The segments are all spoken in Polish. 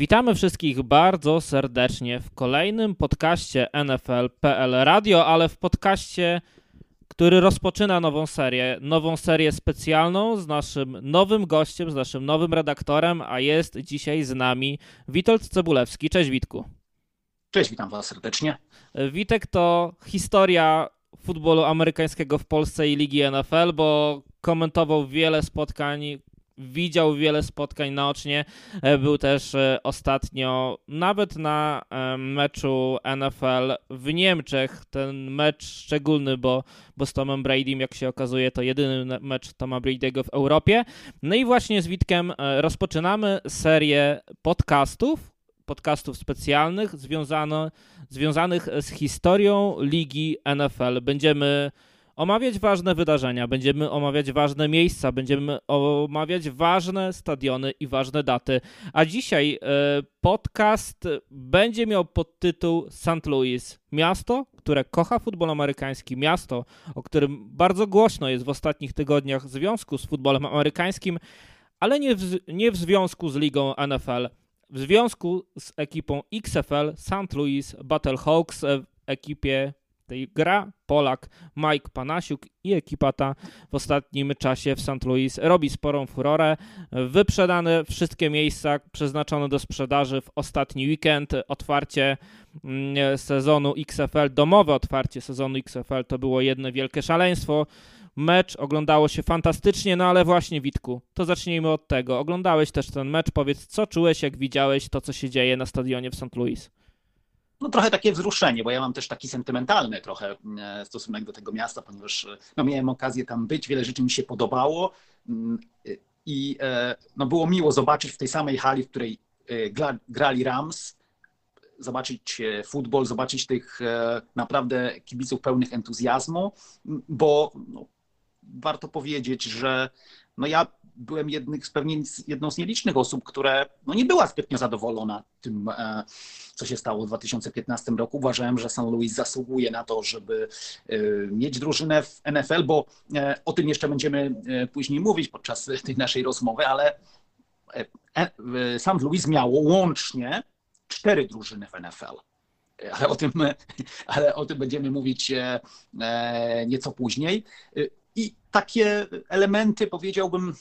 Witamy wszystkich bardzo serdecznie w kolejnym podcaście NFL.pl Radio, ale w podcaście, który rozpoczyna nową serię, nową serię specjalną z naszym nowym gościem, z naszym nowym redaktorem, a jest dzisiaj z nami Witold Cebulewski. Cześć Witku. Cześć, witam Was serdecznie. Witek to historia futbolu amerykańskiego w Polsce i ligi NFL, bo komentował wiele spotkań, widział wiele spotkań naocznie. E, był też e, ostatnio nawet na e, meczu NFL w Niemczech. Ten mecz szczególny, bo, bo z Tomem Bradym, jak się okazuje, to jedyny mecz Toma Brady'ego w Europie. No i właśnie z Witkiem rozpoczynamy serię podcastów, podcastów specjalnych związane, związanych z historią ligi NFL. Będziemy omawiać ważne wydarzenia, będziemy omawiać ważne miejsca, będziemy omawiać ważne stadiony i ważne daty. A dzisiaj e, podcast będzie miał podtytuł St. Louis. Miasto, które kocha futbol amerykański, miasto, o którym bardzo głośno jest w ostatnich tygodniach w związku z futbolem amerykańskim, ale nie w, nie w związku z ligą NFL. W związku z ekipą XFL St. Louis Battlehawks ekipie tej gra Polak Mike Panasiuk i ekipa ta w ostatnim czasie w St. Louis robi sporą furorę. Wyprzedane wszystkie miejsca przeznaczone do sprzedaży w ostatni weekend. Otwarcie mm, sezonu XFL, domowe otwarcie sezonu XFL to było jedno wielkie szaleństwo. Mecz oglądało się fantastycznie, no ale właśnie Witku, to zacznijmy od tego. Oglądałeś też ten mecz, powiedz co czułeś jak widziałeś to co się dzieje na stadionie w St. Louis no trochę takie wzruszenie, bo ja mam też taki sentymentalny trochę e, stosunek do tego miasta, ponieważ e, no, miałem okazję tam być, wiele rzeczy mi się podobało mm, i e, no, było miło zobaczyć w tej samej hali, w której grali Rams, zobaczyć futbol, zobaczyć tych naprawdę kibiców pełnych entuzjazmu, bo no, warto powiedzieć, że no ja byłem jednych, pewnie jedną z nielicznych osób, które no nie była zbytnio zadowolona tym, e, co się stało w 2015 roku. Uważałem, że St. Louis zasługuje na to, żeby e, mieć drużynę w NFL, bo e, o tym jeszcze będziemy później mówić podczas tej naszej rozmowy, ale St. Louis miało łącznie cztery drużyny w NFL ale o tym, ale o tym będziemy mówić nieco później. Takie elementy, powiedziałbym,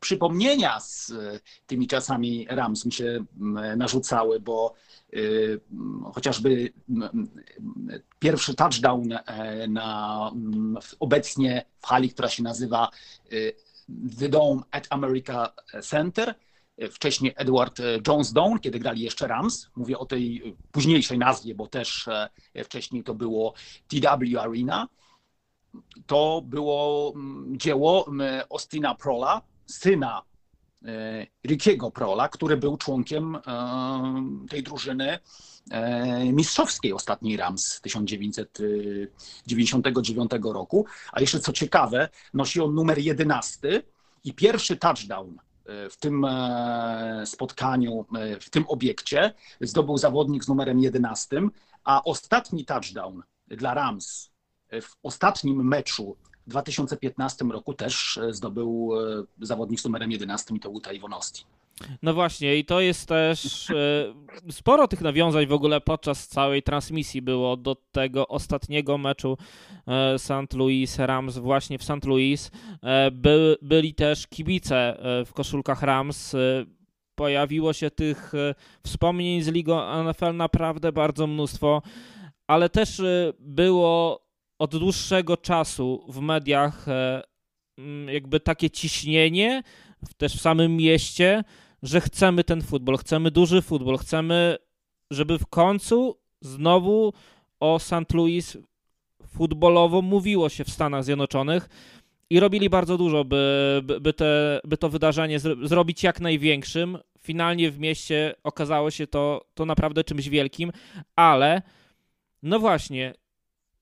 przypomnienia z e, tymi czasami Rams mi się narzucały, bo e, chociażby pierwszy touchdown e, na, obecnie w hali, która się nazywa The Dome at America Center, wcześniej Edward Jones kiedy grali jeszcze Rams. Mówię o tej późniejszej nazwie, bo też wcześniej to było TW Arena. To było dzieło Austina Prola, syna e, Rickiego Prola, który był członkiem e, tej drużyny e, mistrzowskiej ostatniej Rams 1999 roku. A jeszcze co ciekawe, nosi on numer 11 i pierwszy touchdown w tym spotkaniu, w tym obiekcie zdobył zawodnik z numerem 11, a ostatni touchdown dla Rams w ostatnim meczu w 2015 roku też e, zdobył e, zawodnik z numerem 11 i to był Iwonowski. No właśnie, i to jest też e, sporo tych nawiązań w ogóle podczas całej transmisji było do tego ostatniego meczu St. Louis Rams właśnie w St. Louis. By, byli też kibice w koszulkach Rams. Pojawiło się tych wspomnień z Ligą NFL naprawdę bardzo mnóstwo, ale też było od dłuższego czasu w mediach e, mm, jakby takie ciśnienie, też w samym mieście, że chcemy ten futbol, chcemy duży futbol, chcemy, żeby w końcu znowu o St. Louis futbolowo mówiło się w Stanach Zjednoczonych i robili bardzo dużo, by, by, te, by to wydarzenie zrobić jak największym. Finalnie w mieście okazało się to, to naprawdę czymś wielkim, ale no właśnie,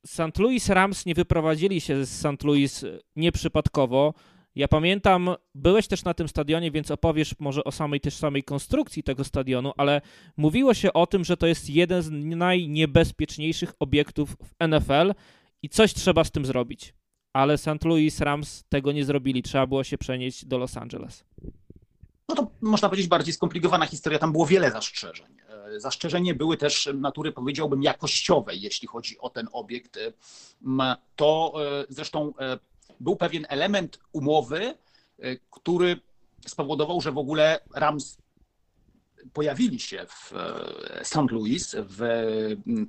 St. Louis Rams nie wyprowadzili się z St. Louis nieprzypadkowo. Ja pamiętam, byłeś też na tym stadionie, więc opowiesz może o samej też samej konstrukcji tego stadionu, ale mówiło się o tym, że to jest jeden z najniebezpieczniejszych obiektów w NFL i coś trzeba z tym zrobić. Ale St. Louis Rams tego nie zrobili. Trzeba było się przenieść do Los Angeles. No to można powiedzieć, bardziej skomplikowana historia. Tam było wiele zastrzeżeń. Zastrzeżenie były też natury, powiedziałbym, jakościowej, jeśli chodzi o ten obiekt. To zresztą był pewien element umowy, który spowodował, że w ogóle Rams pojawili się w e, St. Louis w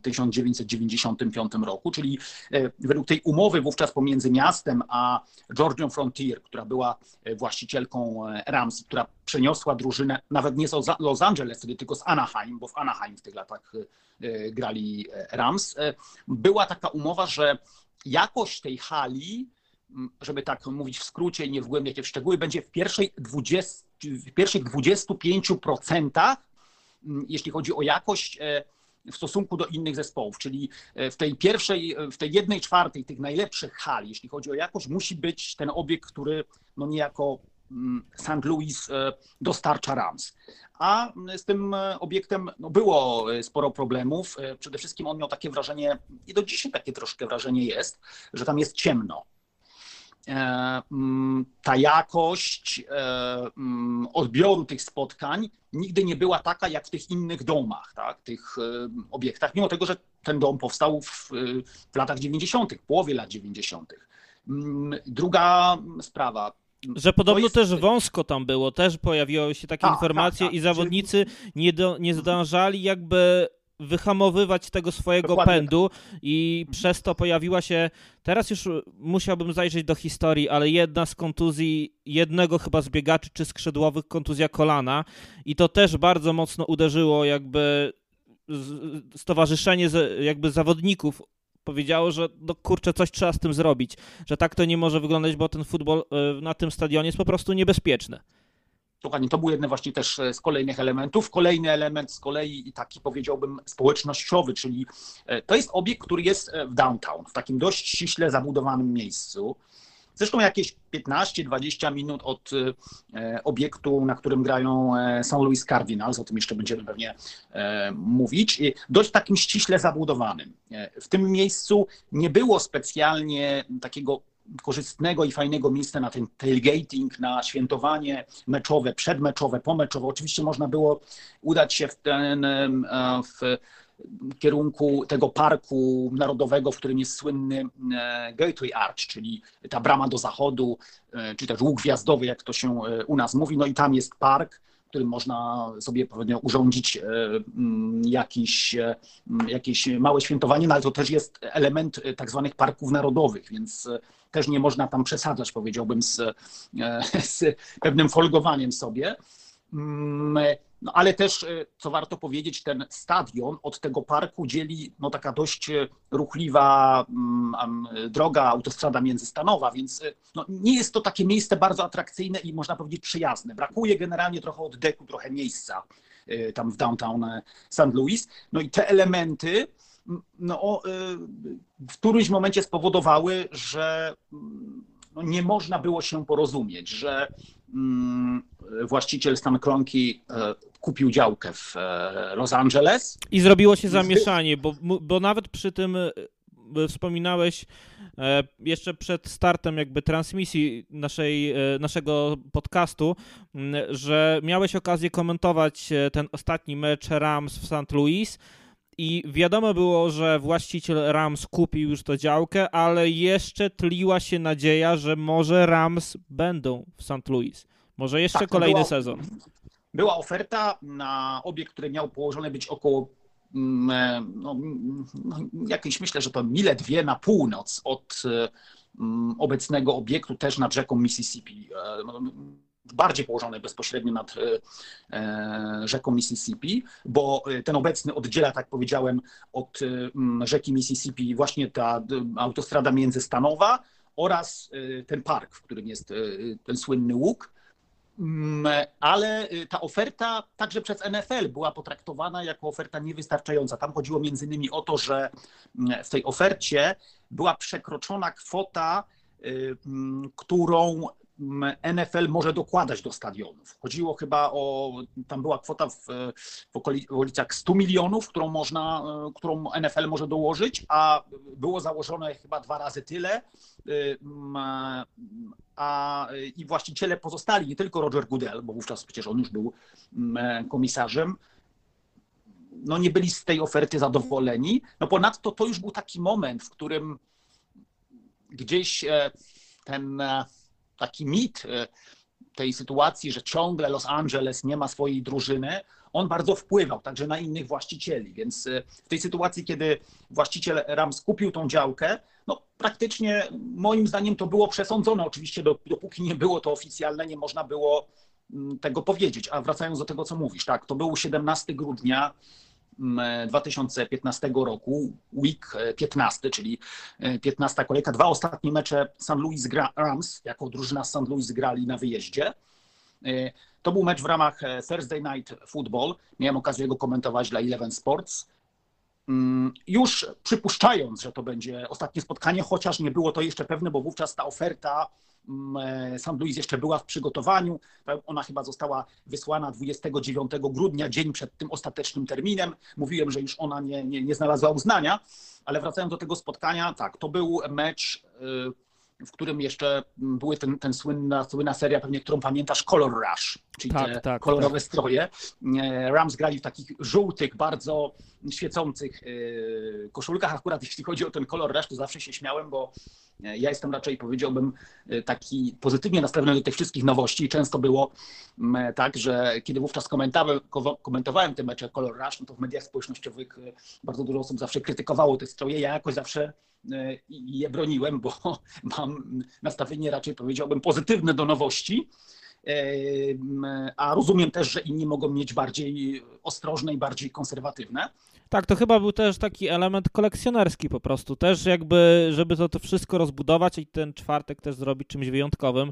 1995 roku, czyli e, według tej umowy wówczas pomiędzy miastem a Georgią Frontier, która była e, właścicielką Rams, która przeniosła drużynę nawet nie z Los Angeles, wtedy tylko z Anaheim, bo w Anaheim w tych latach grali Rams, była taka umowa, że jakość tej hali żeby tak mówić w skrócie i nie wgłębiać się w szczegóły, będzie w pierwszej 20, w pierwszych 25%, mm, jeśli chodzi o jakość e, w stosunku do innych zespołów, czyli e, w tej pierwszej, e, w tej jednej czwartej tych najlepszych hal, jeśli chodzi o jakość, musi być ten obiekt, który no niejako mm, St. Louis dostarcza Rams. A z tym obiektem no, było sporo problemów. Przede wszystkim on miał takie wrażenie, i do dzisiaj takie troszkę wrażenie jest, że tam jest ciemno mm, ta jakość e, mm, odbioru tych spotkań nigdy nie była taka jak w tych innych domach, tak, tych e, obiektach, mimo tego, że ten dom powstał w, w latach 90., w połowie lat 90. Mm, druga sprawa. Że podobno jest... też wąsko tam było, też pojawiły się takie tak, informacje tak, tak. i zawodnicy nie, do, nie zdążali jakby wyhamowywać tego swojego Dokładnie. pędu i mhm. przez to pojawiła się, teraz już musiałbym zajrzeć do historii, ale jedna z kontuzji jednego chyba z biegaczy czy skrzydłowych, kontuzja kolana i to też bardzo mocno uderzyło jakby stowarzyszenie jakby zawodników powiedziało, że no kurczę, coś trzeba z tym zrobić, że tak to nie może wyglądać, bo ten futbol e, na tym stadionie jest po prostu niebezpieczny. Dokładnie, to był jeden właśnie też e, z kolejnych elementów. Kolejny element z kolei taki powiedziałbym społecznościowy, czyli e, to jest obiekt, który jest e, w downtown, w takim dość ściśle zabudowanym miejscu. Zresztą jakieś 15-20 minut od obiektu, na którym grają St. Louis Cardinals, o tym jeszcze będziemy pewnie mówić, dość takim ściśle zabudowanym. W tym miejscu nie było specjalnie takiego korzystnego i fajnego miejsca na ten tailgating, na świętowanie meczowe, przedmeczowe, pomeczowe. Oczywiście można było udać się w ten w kierunku tego parku narodowego, w którym jest słynny e, Gateway Arch, czyli ta brama do zachodu, e, czy też łuk gwiazdowy, jak to się e, u nas mówi. No i tam jest park, którym można sobie pewnie urządzić jakiś, jakieś małe świętowanie, no ale to też jest element tak zwanych parków narodowych, więc też nie można tam przesadzać, powiedziałbym, z, e, z pewnym folgowaniem sobie. Mm, no, ale też, e, co warto powiedzieć, ten stadion od tego parku dzieli no, taka dość ruchliwa um, droga, autostrada międzystanowa, więc e, no, nie jest to takie miejsce bardzo atrakcyjne i można powiedzieć przyjazne. Brakuje generalnie trochę oddechu, trochę miejsca tam w downtown St. Louis. No i te elementy no, w którymś momencie spowodowały, że mm, no, nie można było się porozumieć, że mm, właściciel Stan Kronki e, kupił działkę w e, Los Angeles. I zrobiło się zamieszanie, bo, bo nawet przy tym e, wspominałeś jeszcze przed startem jakby transmisji naszej, naszego podcastu, że miałeś okazję komentować ten ostatni mecz Rams w St. Louis i wiadomo było, że właściciel Rams kupił już tę działkę, ale jeszcze tliła się nadzieja, że może Rams będą w St. Louis. Może jeszcze tak, kolejny była, sezon. Była oferta na obiekt, który miał położone być około mm, e, no, no, jakieś myślę, że to mile dwie na północ od mm, obecnego obiektu, też nad rzeką Mississippi. E, no, bardziej położone bezpośrednio nad e, e, rzeką Mississippi, bo e, ten obecny oddziela, tak powiedziałem, od rzeki Mississippi właśnie ta autostrada międzystanowa oraz ten park, w którym jest ten słynny łuk. Ale ta oferta także przez NFL była potraktowana jako oferta niewystarczająca. Tam chodziło między innymi o to, że w tej ofercie była przekroczona kwota, którą NFL może dokładać do stadionów. Chodziło chyba o, tam była kwota w, w okolicach 100 milionów, którą można, którą NFL może dołożyć, a było założone chyba dwa razy tyle. A i właściciele pozostali, nie tylko Roger Goodell, bo wówczas przecież on już był komisarzem, no nie byli z tej oferty zadowoleni. No ponadto to już był taki moment, w którym gdzieś e, ten e, taki mit e, tej sytuacji, że ciągle Los Angeles nie ma swojej drużyny, on bardzo wpływał także na innych właścicieli. Więc w tej sytuacji, kiedy właściciel Rams kupił tą działkę, no praktycznie moim zdaniem to było przesądzone. Oczywiście dopóki nie było to oficjalne, nie można było mm, tego powiedzieć. A wracając do tego, co mówisz, tak, to był 17 grudnia 2015 roku, week 15, czyli 15 kolejka. Dwa ostatnie mecze St. Louis Rams, jako drużyna St. Louis grali na wyjeździe. E, to był mecz w ramach e, Thursday Night Football. Miałem okazję go komentować dla Eleven Sports. Mm, już przypuszczając, że to będzie ostatnie spotkanie, chociaż nie było to jeszcze pewne, bo wówczas ta oferta Mm, e, St. Louis jeszcze była w przygotowaniu. Ona chyba została wysłana 29 grudnia, dzień przed tym ostatecznym terminem. Mówiłem, że już ona nie, nie, nie znalazła uznania, ale wracając do tego spotkania, tak, to był mecz y, w którym jeszcze były ten, ten słynna, słynna seria, pewnie którą pamiętasz, Color Rush, czyli tak, te tak, kolorowe tak. stroje. Rams grali w takich żółtych, bardzo świecących e, koszulkach. Akurat jeśli chodzi o ten Color Rush, to zawsze się śmiałem, bo ja jestem raczej, powiedziałbym, taki pozytywnie nastawiony do tych wszystkich nowości. Często było tak, że kiedy wówczas komentowałem, komentowałem te mecze Color Rush, no to w mediach społecznościowych bardzo dużo osób zawsze krytykowało te stroje. Ja jakoś zawsze E, je broniłem, bo mam nastawienie raczej powiedziałbym pozytywne do nowości. E, a rozumiem też, że inni mogą mieć bardziej ostrożne i bardziej konserwatywne. Tak, to chyba był też taki element kolekcjonerski po prostu. Też jakby, żeby to, to wszystko rozbudować i ten czwartek też zrobić czymś wyjątkowym.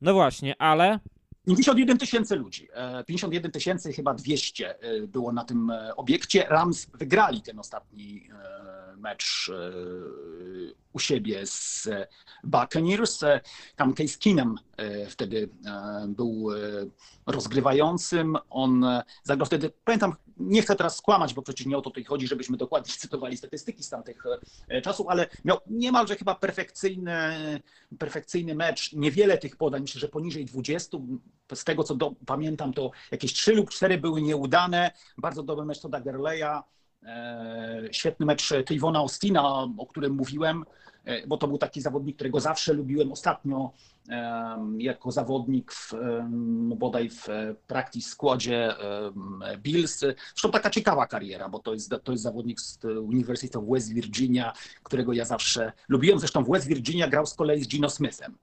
No właśnie, ale 51 tysięcy ludzi. 51 e, tysięcy, chyba 200 było na tym obiekcie. Rams wygrali ten ostatni mecz e, u siebie z Buccaneers. Tam Case Keenum e, wtedy e, był rozgrywającym. On zagrał wtedy, pamiętam, nie chcę teraz skłamać, bo przecież nie o to tutaj chodzi, żebyśmy dokładnie cytowali statystyki z tamtych czasów, ale miał niemalże chyba perfekcyjny, perfekcyjny mecz. Niewiele tych podań, myślę, że poniżej 20. Z tego co do, pamiętam, to jakieś 3 lub 4 były nieudane. Bardzo dobry mecz to Dagerleya E, świetny mecz Trayvona Austina, o którym mówiłem, e, bo to był taki zawodnik, którego zawsze lubiłem ostatnio jako zawodnik w, bodaj w practice składzie Bills. Zresztą taka ciekawa kariera, bo to jest, to jest zawodnik z University of West Virginia, którego ja zawsze lubiłem. Zresztą w West Virginia grał z kolei z Gino Smithem.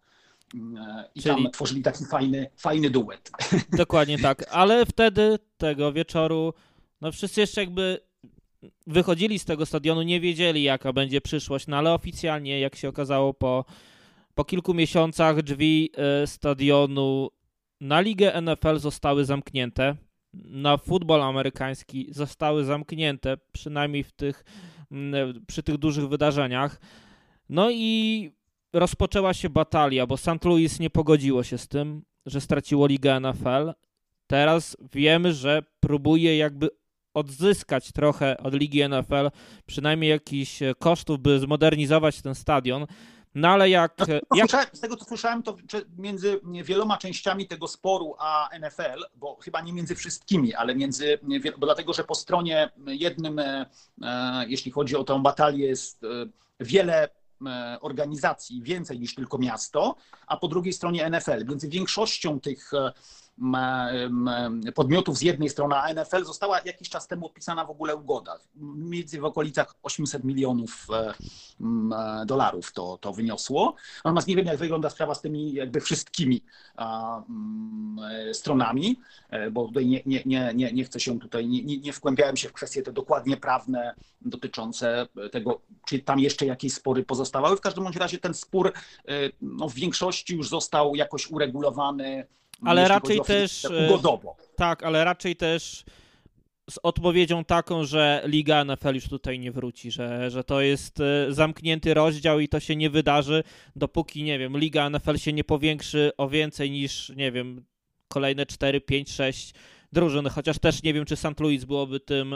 E, I Czyli... tam tworzyli taki fajny, fajny duet. Dokładnie tak, ale wtedy tego wieczoru, no wszyscy jeszcze jakby wychodzili z tego stadionu, nie wiedzieli jaka będzie przyszłość, no ale oficjalnie, jak się okazało po, po kilku miesiącach, drzwi e, stadionu na ligę NFL zostały zamknięte, na futbol amerykański zostały zamknięte, przynajmniej w tych, przy tych dużych wydarzeniach. No i rozpoczęła się batalia, bo St. Louis nie pogodziło się z tym, że straciło ligę NFL. Teraz wiemy, że próbuje jakby odzyskać trochę od ligi NFL, przynajmniej jakichś kosztów, by zmodernizować ten stadion. No ale jak, no, jak... Z tego co słyszałem, to między wieloma częściami tego sporu a NFL, bo chyba nie między wszystkimi, ale między, bo dlatego, że po stronie jednym, e, e, jeśli chodzi o tę batalię, jest e, wiele organizacji, więcej niż tylko miasto, a po drugiej stronie NFL. Między większością tych podmiotów z jednej strony, a NFL została jakiś czas temu podpisana w ogóle ugoda. Między w okolicach 800 milionów e, dolarów to, to wyniosło. Natomiast nie wiem, jak wygląda sprawa z tymi jakby wszystkimi stronami, e, bo tutaj nie, nie, nie, nie, nie chcę się tutaj, nie, nie wgłębiałem się w kwestie te dokładnie prawne dotyczące tego, czy tam jeszcze jakieś spory pozostawały. W każdym razie ten spór e, no, w większości już został jakoś uregulowany ale raczej też. E, ugodowo. Tak, ale raczej też z odpowiedzią taką, że Liga NFL już tutaj nie wróci, że, że to jest e, zamknięty rozdział i to się nie wydarzy, dopóki, nie wiem, Liga NFL się nie powiększy o więcej niż, nie wiem, kolejne 4, 5, 6 drużyn, chociaż też nie wiem, czy St. Louis byłoby tym,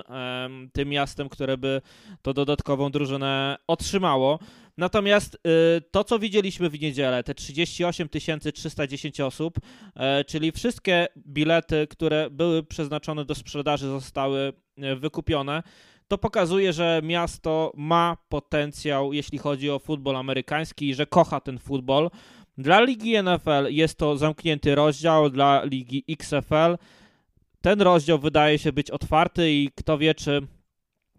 tym miastem, które by to dodatkową drużynę otrzymało. Natomiast y, to, co widzieliśmy w niedzielę, te 38 310 osób, e, czyli wszystkie bilety, które były przeznaczone do sprzedaży, zostały e, wykupione, to pokazuje, że miasto ma potencjał, jeśli chodzi o futbol amerykański i że kocha ten futbol. Dla ligi NFL jest to zamknięty rozdział, dla ligi XFL ten rozdział wydaje się być otwarty i kto wie, czy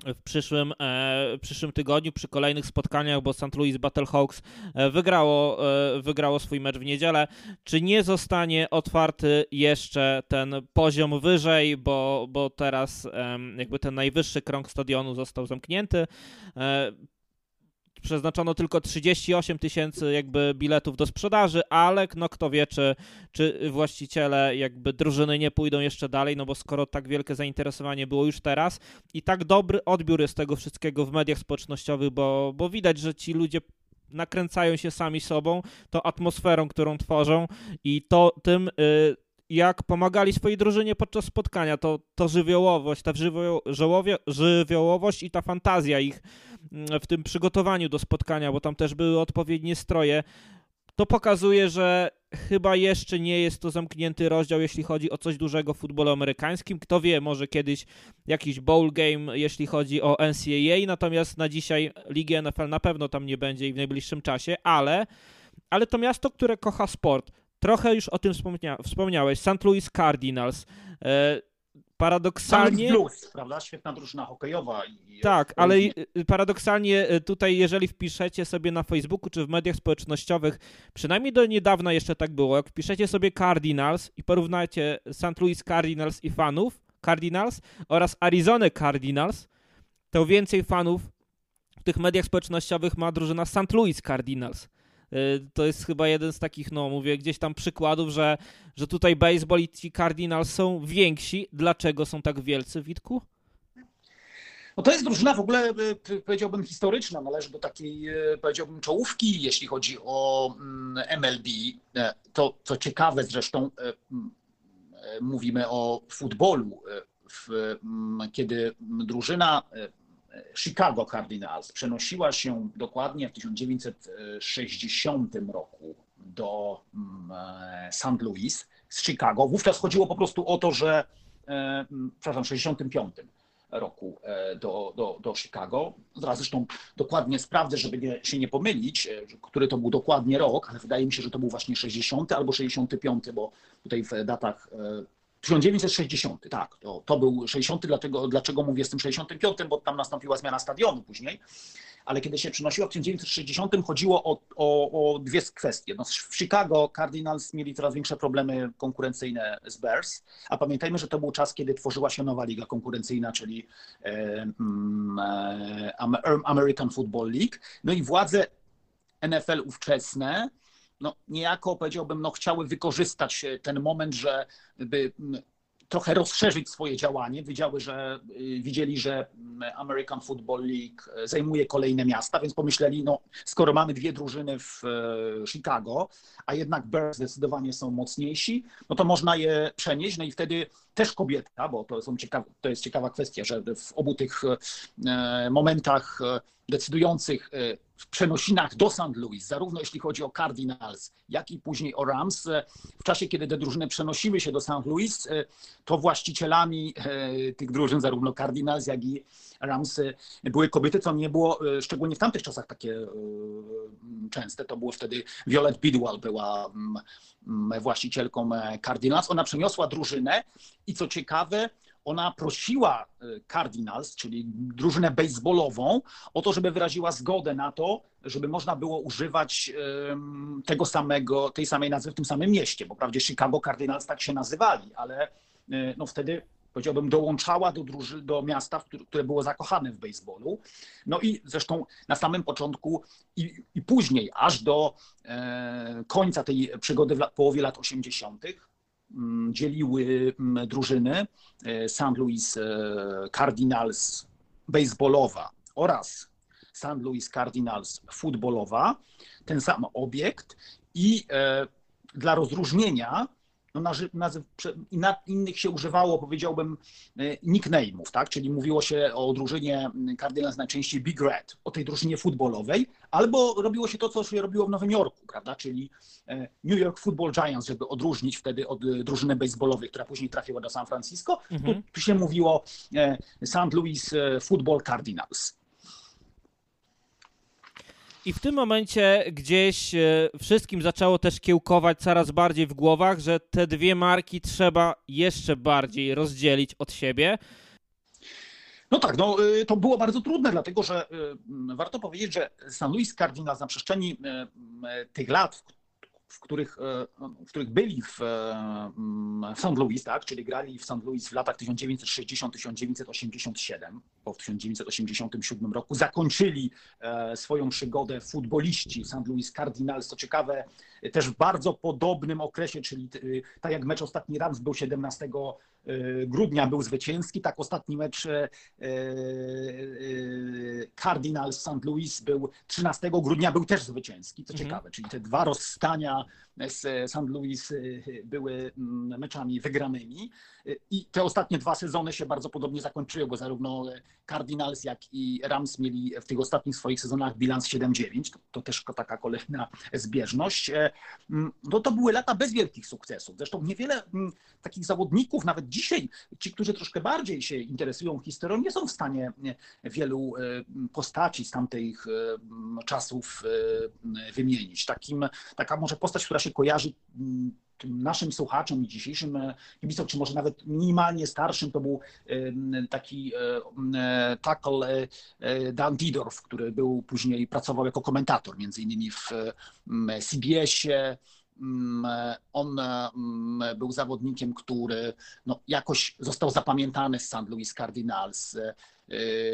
w przyszłym, e, przyszłym tygodniu przy kolejnych spotkaniach, bo St. Louis Battlehawks e, wygrało, e, wygrało swój mecz w niedzielę, czy nie zostanie otwarty jeszcze ten poziom wyżej, bo, bo teraz jakby ten najwyższy krąg stadionu został zamknięty. Przeznaczono tylko 38 tysięcy jakby biletów do sprzedaży, ale no kto wie, czy, czy właściciele jakby drużyny nie pójdą jeszcze dalej, no bo skoro tak wielkie zainteresowanie było już teraz i tak dobry odbiór jest tego wszystkiego w mediach społecznościowych, bo, bo widać, że ci ludzie nakręcają się sami sobą, tą atmosferą, którą tworzą i to tym... Yy, jak pomagali swojej drużynie podczas spotkania, to, to żywiołowość, ta żywiołowie, żywiołowość i ta fantazja ich mm, w tym przygotowaniu do spotkania, bo tam też były odpowiednie stroje, to pokazuje, że chyba jeszcze nie jest to zamknięty rozdział, jeśli chodzi o coś dużego w futbolu amerykańskim. Kto wie, może kiedyś jakiś bowl game, jeśli chodzi o NCAA, natomiast na dzisiaj Ligi NFL na pewno tam nie będzie i w najbliższym czasie, ale, ale to miasto, które kocha sport, Trochę już o tym wspomnia wspomniałeś. St. Louis Cardinals. E, paradoksalnie. Blues, prawda? Świetna drużyna hokejowa. Tak, ale paradoksalnie e, tutaj, jeżeli wpiszecie sobie na Facebooku czy w mediach społecznościowych, przynajmniej do niedawna jeszcze tak było, jak wpiszecie sobie Cardinals i porównacie St. Louis Cardinals i fanów Cardinals oraz Arizona Cardinals, to więcej fanów w tych mediach społecznościowych ma drużyna St. Louis Cardinals. Y, to jest chyba jeden z takich, no mówię, gdzieś tam przykładów, że, że tutaj baseball i ci Cardinals są więksi. Dlaczego są tak wielcy, Witku? No to jest drużyna w ogóle, y, powiedziałbym, historyczna. Należy do takiej, y, powiedziałbym, czołówki, jeśli chodzi o MLB. Mm, e, to, co ciekawe zresztą, e, e, mówimy o futbolu. W, mm, kiedy drużyna Chicago Cardinals przenosiła się dokładnie w 1960 roku do mm, e, St. Louis z Chicago. Wówczas chodziło po prostu o to, że, e, przepraszam, w 65 roku e, do, do, do Chicago. Zaraz zresztą dokładnie sprawdzę, żeby nie, się nie pomylić, który to był dokładnie rok, ale wydaje mi się, że to był właśnie 60 albo 65, bo tutaj w datach 1960, tak, to, to był 60, dlatego, dlaczego mówię z tym 65, bo tam nastąpiła zmiana stadionu później, ale kiedy się przynosiło w 1960, chodziło o, o, o dwie kwestie. No, w Chicago Cardinals mieli coraz większe problemy konkurencyjne z Bears, a pamiętajmy, że to był czas, kiedy tworzyła się nowa liga konkurencyjna, czyli e, mm, e, American Football League. No i władze NFL ówczesne no, niejako powiedziałbym, no, chciały wykorzystać ten moment, że by trochę rozszerzyć swoje działanie. Widziały, że, y, widzieli, że American Football League e, zajmuje kolejne miasta, więc pomyśleli, no skoro mamy dwie drużyny w e, Chicago, a jednak Bears zdecydowanie są mocniejsi, no to można je przenieść, no i wtedy też kobieta, bo to, są ciekawe, to jest ciekawa kwestia, że w obu tych e, momentach decydujących w przenosinach do St. Louis, zarówno jeśli chodzi o Cardinals, jak i później o Rams. W czasie, kiedy te drużyny przenosiły się do St. Louis, to właścicielami e, tych drużyn, zarówno Cardinals, jak i Rams, były kobiety, co nie było, e, szczególnie w tamtych czasach, takie e, częste. To było wtedy Violet Bidwell była właścicielką Cardinals. Ona przeniosła drużynę i co ciekawe, ona prosiła y, Cardinals, czyli drużynę baseballową, o to, żeby wyraziła zgodę na to, żeby można było używać tego samego, tej samej nazwy w tym samym mieście, bo wprawdzie Chicago Cardinals tak się nazywali, ale y, no wtedy powiedziałbym, dołączała do, druży, do miasta, które było zakochane w baseballu. No i zresztą na samym początku i, i później, aż do e, końca tej przygody w połowie lat 80., mm, dzieliły mm, drużyny St. Louis Cardinals baseballowa oraz St. Louis Cardinals futbolowa, ten sam obiekt i dla rozróżnienia no, na innych się używało, powiedziałbym, e, nickname'ów, tak? czyli mówiło się o drużynie Cardinals najczęściej Big Red, o tej drużynie futbolowej, albo robiło się to, co się robiło w Nowym Jorku, prawda? czyli e, New York Football Giants, żeby odróżnić wtedy od e, drużyny baseballowej, która później trafiła do San Francisco. Mhm. Tu, tu się mówiło St. Louis Football Cardinals. I w tym momencie gdzieś e, wszystkim zaczęło też kiełkować coraz bardziej w głowach, że te dwie marki trzeba jeszcze bardziej rozdzielić od siebie. No tak, no, y, to było bardzo trudne, dlatego że y, warto powiedzieć, że St. Louis Cardinals na przestrzeni y, tych lat, w których, w których byli w, w St. Louis, tak? czyli grali w St. Louis w latach 1960-1987, bo w 1987 roku zakończyli e, swoją przygodę futboliści St. Louis Cardinals. Co ciekawe, też w bardzo podobnym okresie, czyli tak jak mecz ostatni raz był 17 grudnia był zwycięski, tak ostatni mecz Cardinals St. Louis był 13 grudnia był też zwycięski, co mhm. ciekawe, czyli te dwa rozstania z St. Louis były mm, meczami wygranymi. I te ostatnie dwa sezony się bardzo podobnie zakończyły, bo zarówno Cardinals, jak i Rams mieli w tych ostatnich swoich sezonach bilans 7-9. To, to, też taka kolejna zbieżność. No to były lata bez wielkich sukcesów. Zresztą niewiele mm, takich zawodników, nawet dzisiaj, ci, którzy troszkę bardziej się interesują historią, nie są w stanie wielu e, postaci z tamtych e, czasów e, wymienić. Takim, taka może postać, która się kojarzy mm, naszym słuchaczom i dzisiejszym e, kibicom, czy może nawet minimalnie starszym, to był taki e, e, tackle Dan Didorf, który był później, pracował jako komentator, między innymi w CBS-ie, on był zawodnikiem, który no, jakoś został zapamiętany z St. Louis Cardinals.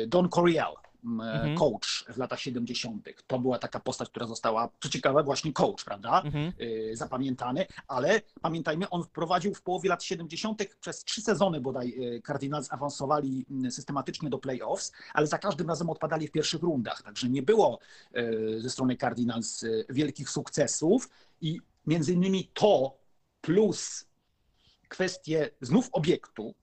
Don Coryell, mhm. coach w latach 70. To była taka postać, która została, co ciekawe, właśnie coach, prawda? Mhm. Y, zapamiętany, ale pamiętajmy, on wprowadził w połowie lat 70. przez trzy sezony bodaj y, Cardinals awansowali systematycznie do playoffs, ale za każdym razem odpadali w pierwszych rundach. Także nie było ze strony Cardinals wielkich sukcesów i między innymi to plus kwestie znów obiektu,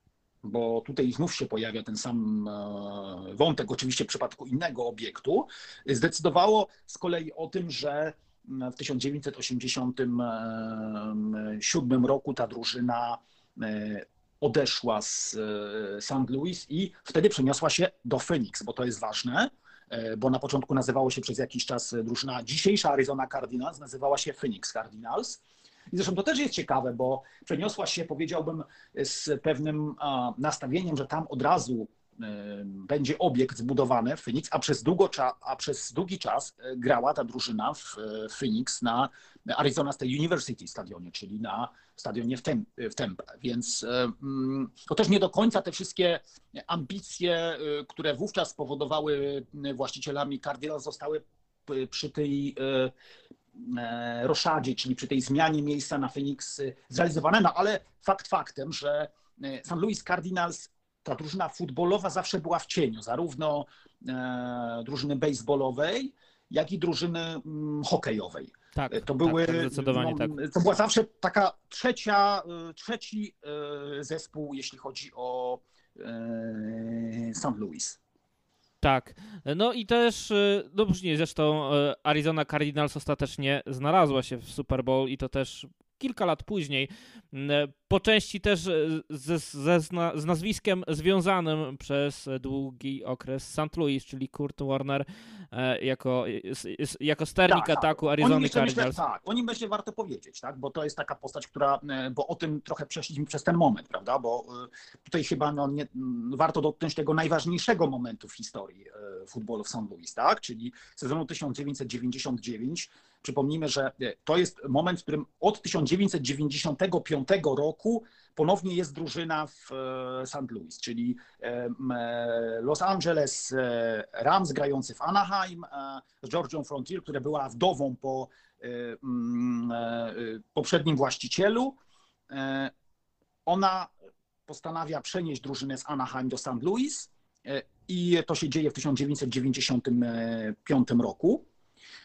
bo tutaj znów się pojawia ten sam e, wątek, oczywiście w przypadku innego obiektu, zdecydowało z kolei o tym, że w 1987 roku ta drużyna e, odeszła z e, St. Louis i wtedy przeniosła się do Phoenix, bo to jest ważne, bo na początku nazywało się przez jakiś czas drużyna dzisiejsza Arizona Cardinals, nazywała się Phoenix Cardinals. I zresztą to też jest ciekawe, bo przeniosła się, powiedziałbym, z pewnym nastawieniem, że tam od razu będzie obiekt zbudowany w Phoenix, a przez, długo, a przez długi czas e, grała ta drużyna w e, Phoenix na Arizona State University stadionie, czyli na stadionie w, Tem w Tempe. Więc e, mm, to też nie do końca te wszystkie ambicje, które wówczas spowodowały właścicielami Cardinals, zostały przy tej roszadzie, czyli przy tej zmianie miejsca na Phoenix e, zrealizowane, no ale fakt faktem, że e, St. Louis Cardinals, ta drużyna futbolowa zawsze była w cieniu, zarówno drużyny baseballowej, jak i drużyny mm, hokejowej. Tak, to były, tak, tak zdecydowanie no, tak. To była zawsze taka trzecia, trzeci zespół, jeśli chodzi o St. Louis. Tak. No i też, y, no później zresztą y, Arizona Cardinals ostatecznie znalazła się w Super Bowl i to też kilka lat później. Mm, po części też e, ze, ze, z nazwiskiem związanym przez długi okres St. Louis, czyli Kurt Warner e, jako, jako sternik tak, tak. ataku tak. Arizony Cardinals. tak, o nim myślę warto powiedzieć, tak, bo to jest taka postać, która, e, bo o tym trochę przeszliśmy przez ten moment, prawda, bo tutaj chyba no, nie, warto dotknąć tego najważniejszego momentu w historii futbolu w St. Louis, tak, czyli sezonu 1999, Przypomnijmy, że e, to jest moment, w którym od 1995 roku ponownie jest drużyna w e, St. Louis, czyli e, Los Angeles Rams grający w Anaheim z Georgią Frontier, która była wdową po poprzednim właścicielu. ona postanawia przenieść drużynę z Anaheim do St. Louis i to się dzieje w 1995 roku.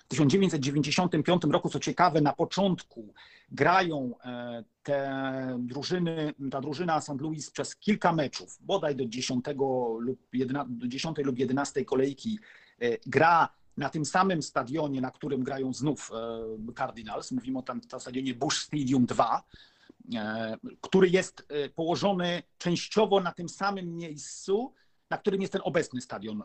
W 1995 roku, co ciekawe, na początku grają e, te drużyny, ta drużyna St. Louis przez kilka meczów, bodaj do 10 lub 11, do 10 lub 11 kolejki e, gra na tym samym stadionie, na którym grają znów e, Cardinals. Mówimy o tam, tam stadionie Bush Stadium 2, który jest położony częściowo na tym samym miejscu, na którym jest ten obecny stadion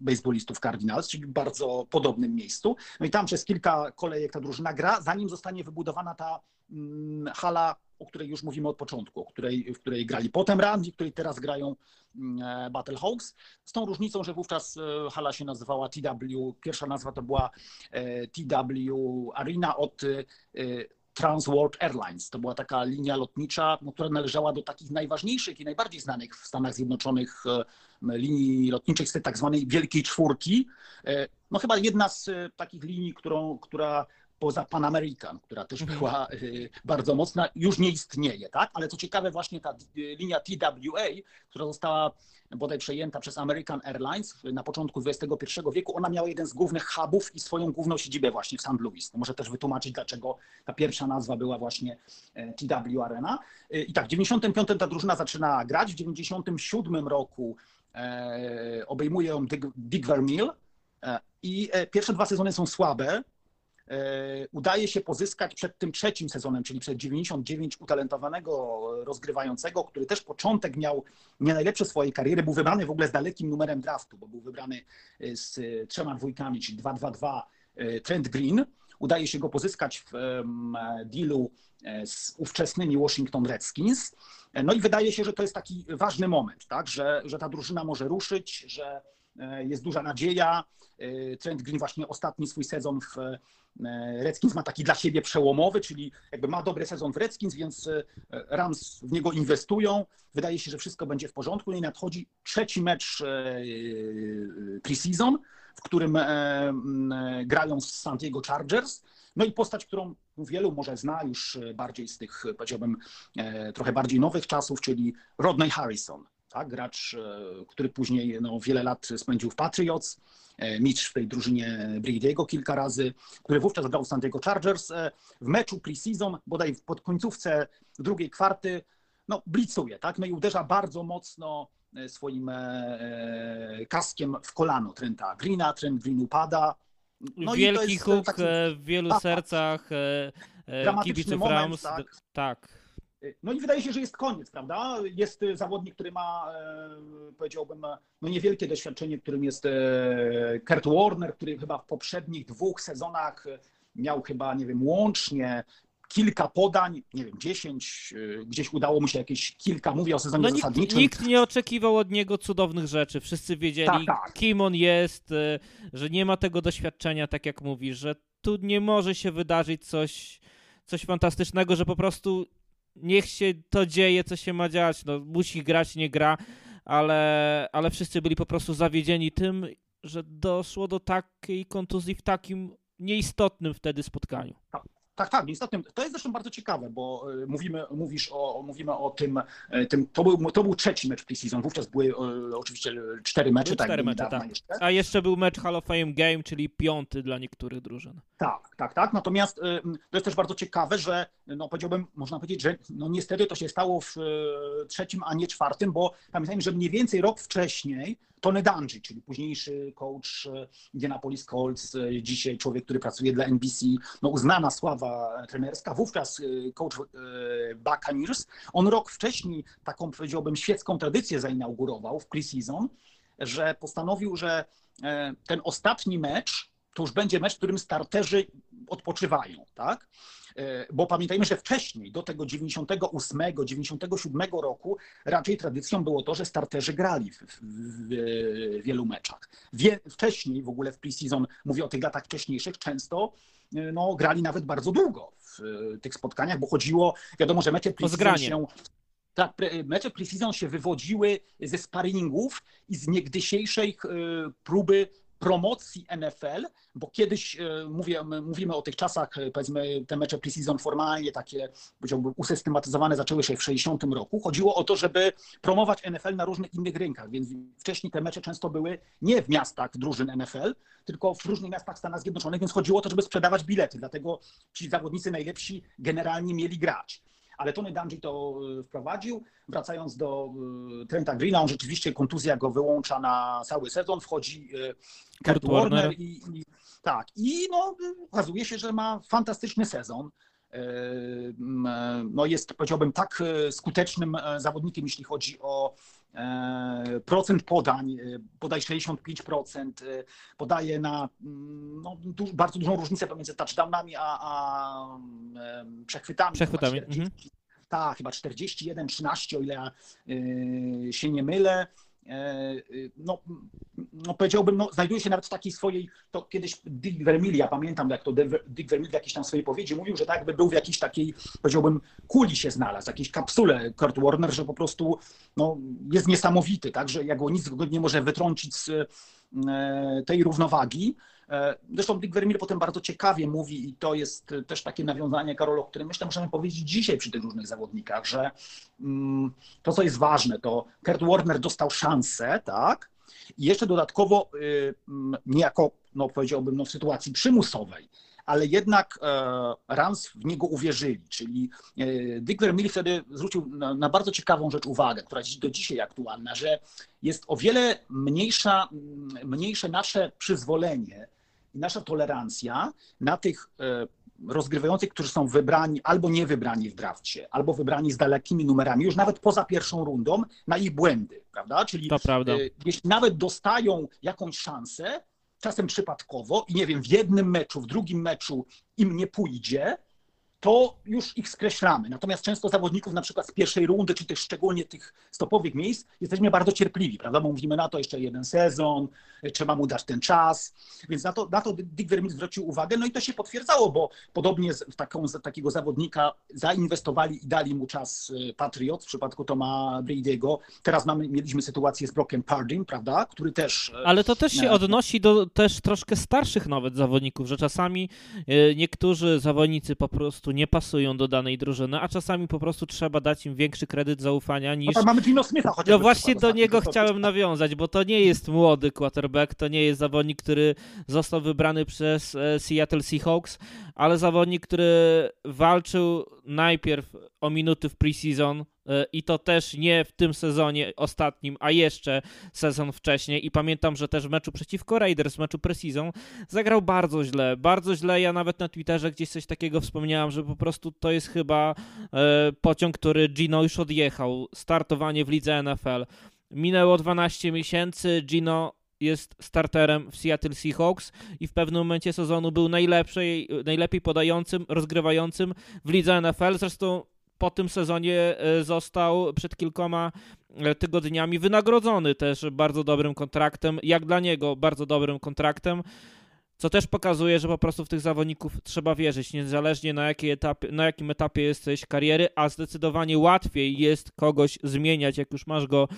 baseballistów Cardinals, czyli bardzo podobnym miejscu. No i tam przez kilka kolejek ta drużyna gra, zanim zostanie wybudowana ta mm, hala, o której już mówimy od początku, o której, w której grali potem Randy, w której teraz grają mm, e, Battlehawks. Z tą różnicą, że wówczas e, hala się nazywała TW, pierwsza nazwa to była e, TW Arena od Transworld Airlines. To była taka linia lotnicza, no, która należała do takich najważniejszych i najbardziej znanych w Stanach Zjednoczonych e, linii lotniczych z tej tak zwanej Wielkiej Czwórki. E, no chyba jedna z e, takich linii, którą, która poza Pan American, która też mhm. była bardzo mocna, już nie istnieje, tak? Ale co ciekawe, właśnie ta linia TWA, która została bodaj przejęta przez American Airlines na początku XXI wieku, ona miała jeden z głównych hubów i swoją główną siedzibę właśnie w St. Louis. To może też wytłumaczyć, dlaczego ta pierwsza nazwa była właśnie e, TW Arena. E, I tak, w 95 ta drużyna zaczyna grać, w 97 roku e, obejmuje ją Dick, Dick Vermeil i pierwsze dwa sezony są słabe, E, udaje się pozyskać przed tym trzecim sezonem, czyli przed 99 utalentowanego rozgrywającego, który też początek miał nie najlepsze swojej kariery, był wybrany w ogóle z dalekim numerem draftu, bo był wybrany e, z trzema dwójkami, czyli 2-2-2 e, Trent Green. Udaje się go pozyskać w dealu z ówczesnymi Washington Redskins. No i wydaje się, że to jest taki ważny moment, tak? że, że ta drużyna może ruszyć, że jest duża nadzieja. Trent Green właśnie ostatni swój sezon w E, Redskins ma taki dla siebie przełomowy, czyli jakby ma dobry sezon w Redskins, więc e, Rams w niego inwestują. Wydaje się, że wszystko będzie w porządku. No I nadchodzi trzeci mecz e, preseason, w którym grają z San Diego Chargers. No i postać, którą wielu może zna już bardziej z tych, powiedziałbym, trochę bardziej nowych czasów, czyli Rodney Harrison tak? gracz, e, który później no, wiele lat spędził w Patriots, e, Mitch w tej drużynie Brady'ego kilka razy, który wówczas grał w San Diego Chargers. E, w meczu preseason, bodaj pod końcówce drugiej kwarty, no, blicuje, tak? No i uderza bardzo mocno swoim kaskiem w kolano Trenta Greena, Trent Green upada. No Wielki huk taki... w wielu sercach kibiców Rams. Tak. tak. No i wydaje się, że jest koniec, prawda? Jest e, zawodnik, który ma, e, powiedziałbym, no niewielkie doświadczenie, którym jest e, Kurt Warner, który chyba w poprzednich dwóch sezonach miał chyba, nie wiem, łącznie kilka podań, nie wiem, dziesięć, gdzieś udało mu się jakieś kilka, mówię o sezonie no, zasadniczym. Nikt, nikt, nie oczekiwał od niego cudownych rzeczy. Wszyscy wiedzieli, tak, tak. kim on jest, że nie ma tego doświadczenia, tak jak mówisz, że tu nie może się wydarzyć coś, coś fantastycznego, że po prostu niech się to dzieje, co się ma dziać. No, musi grać, nie gra, ale, ale wszyscy byli po prostu zawiedzieni tym, że doszło do takiej kontuzji w takim nieistotnym wtedy spotkaniu. Tak. Tak, istotnym. To jest zresztą bardzo ciekawe, bo e, mówimy, mówisz o, mówimy o tym, e, tym to, był, to był trzeci mecz preseason, wówczas były e, oczywiście cztery mecze. Były tak, cztery mecze, tak. Jeszcze. A jeszcze był mecz Hall of Fame Game, czyli piąty dla niektórych drużyn. Tak, tak, tak. Natomiast to jest też bardzo ciekawe, że no powiedziałbym, można powiedzieć, że no niestety to się stało w trzecim, a nie czwartym, bo pamiętajmy, że mniej więcej rok wcześniej Tony Dungy, czyli późniejszy coach e, Indianapolis Colts, e, dzisiaj człowiek, który pracuje dla NBC, no uznana sława trenerska, wówczas e, coach Buccaneers. On rok wcześniej taką, powiedziałbym, świecką tradycję zainaugurował w preseason, że postanowił, że ten ostatni mecz to już będzie mecz, w którym starterzy odpoczywają, tak? E, bo pamiętajmy, że wcześniej, do tego 98, 97 roku, raczej tradycją było to, że starterzy grali w, w, w wielu meczach. Wie, wcześniej, w ogóle w preseason, mówię o tych latach wcześniejszych, często e, no, grali nawet bardzo długo w e, tych spotkaniach, bo chodziło, wiadomo, że mecze preseason się tak, mecze preseason się wywodziły ze sparingów i z niegdysiejszej próby promocji NFL, bo kiedyś mówię, mówimy o tych czasach, powiedzmy te mecze preseason formalnie takie, powiedziałbym, usystematyzowane zaczęły się w 60 roku. Chodziło o to, żeby promować NFL na różnych innych rynkach, więc wcześniej te mecze często były nie w miastach drużyn NFL, tylko w różnych miastach Stanów Zjednoczonych, więc chodziło o to, żeby sprzedawać bilety, dlatego ci zawodnicy najlepsi generalnie mieli grać ale Tony Dungy to e, wprowadził. Wracając do e, Trenta Greena, on rzeczywiście kontuzja go wyłącza na cały sezon, wchodzi e, Kurt, Warner, Warner i, i, tak, i no, okazuje się, że ma fantastyczny sezon. No jest, powiedziałbym, tak skutecznym zawodnikiem, jeśli chodzi o procent podań, podaj 65%, podaje na no, du bardzo dużą różnicę pomiędzy touchdownami a, a przechwytami. Przechwytami. 40, mhm. Tak, chyba 41-13, o ile ja się nie mylę. E, no, no powiedziałbym, no, znajduje się nawet w takiej swojej, to kiedyś Dick Vermilli, ja pamiętam jak to Dick Vermilli w jakiejś tam swojej powiedzi mówił, że tak jakby był w jakiejś takiej, powiedziałbym, kuli się znalazł, jakiejś kapsule. Kurt Warner, że po prostu no, jest niesamowity, tak, że jak go nic go nie może wytrącić z tej równowagi. E, zresztą Dick Vermeer potem bardzo ciekawie mówi i to jest też takie nawiązanie, Karol, o którym myślę możemy powiedzieć dzisiaj przy tych różnych zawodnikach, że mm, to, co jest ważne, to Kurt Warner dostał szansę, tak, i jeszcze dodatkowo y, mm, niejako, no powiedziałbym, no, w sytuacji przymusowej, ale jednak e, Rams w niego uwierzyli, czyli e, Dick Vermeer wtedy zwrócił na, na, bardzo ciekawą rzecz uwagę, która jest do dzisiaj aktualna, że jest o wiele mniejsza, mniejsze nasze przyzwolenie i nasza tolerancja na tych e, rozgrywających, którzy są wybrani albo nie wybrani w drafcie, albo wybrani z dalekimi numerami, już nawet poza pierwszą rundą, na ich błędy, prawda? Czyli to prawda. Jeśli nawet dostają jakąś szansę, czasem przypadkowo i nie wiem, w jednym meczu, w drugim meczu im nie pójdzie, to już ich skreślamy. Natomiast często zawodników na przykład z pierwszej rundy, czy też szczególnie tych stopowych miejsc, jesteśmy bardzo cierpliwi, prawda? Bo mówimy na to jeszcze jeden sezon, trzeba mu dać ten czas. Więc na to, na to Dick Vermeer zwrócił uwagę, no i to się potwierdzało, bo podobnie w taką, takiego zawodnika zainwestowali i dali mu czas y, Patriot w przypadku Toma Brady'ego. Teraz mamy, mieliśmy sytuację z Brockiem Pardym, prawda? Który też... Y, Ale to też się odnosi do też troszkę starszych nawet zawodników, że czasami y, niektórzy zawodnicy po prostu nie pasują do danej drużyny, a czasami po prostu trzeba dać im większy kredyt zaufania niż... No mamy Gino Smitha chociażby. No właśnie do niego chciałem nawiązać, bo to nie jest młody quarterback, to nie jest zawodnik, który został wybrany przez e, Seattle Seahawks, ale zawodnik, który walczył najpierw o minuty w preseason i to też nie w tym sezonie ostatnim, a jeszcze sezon wcześniej. I pamiętam, że też w meczu przeciwko Raiders, w meczu preseason zagrał bardzo źle, bardzo źle, ja nawet na Twitterze gdzieś coś takiego wspomniałem, że po prostu to jest chyba e, pociąg, który Gino już odjechał, startowanie w lidze NFL. Minęło 12 miesięcy, Gino jest starterem w Seattle Seahawks i w pewnym momencie sezonu był najlepszy, najlepiej podającym, rozgrywającym w lidze NFL. Zresztą po tym sezonie e, został przed kilkoma e, tygodniami wynagrodzony też bardzo dobrym kontraktem, jak dla niego bardzo dobrym kontraktem. Co też pokazuje, że po prostu w tych zawodników trzeba wierzyć, niezależnie na, jakiej etapie, na jakim etapie jesteś kariery, a zdecydowanie łatwiej jest kogoś zmieniać, jak już masz go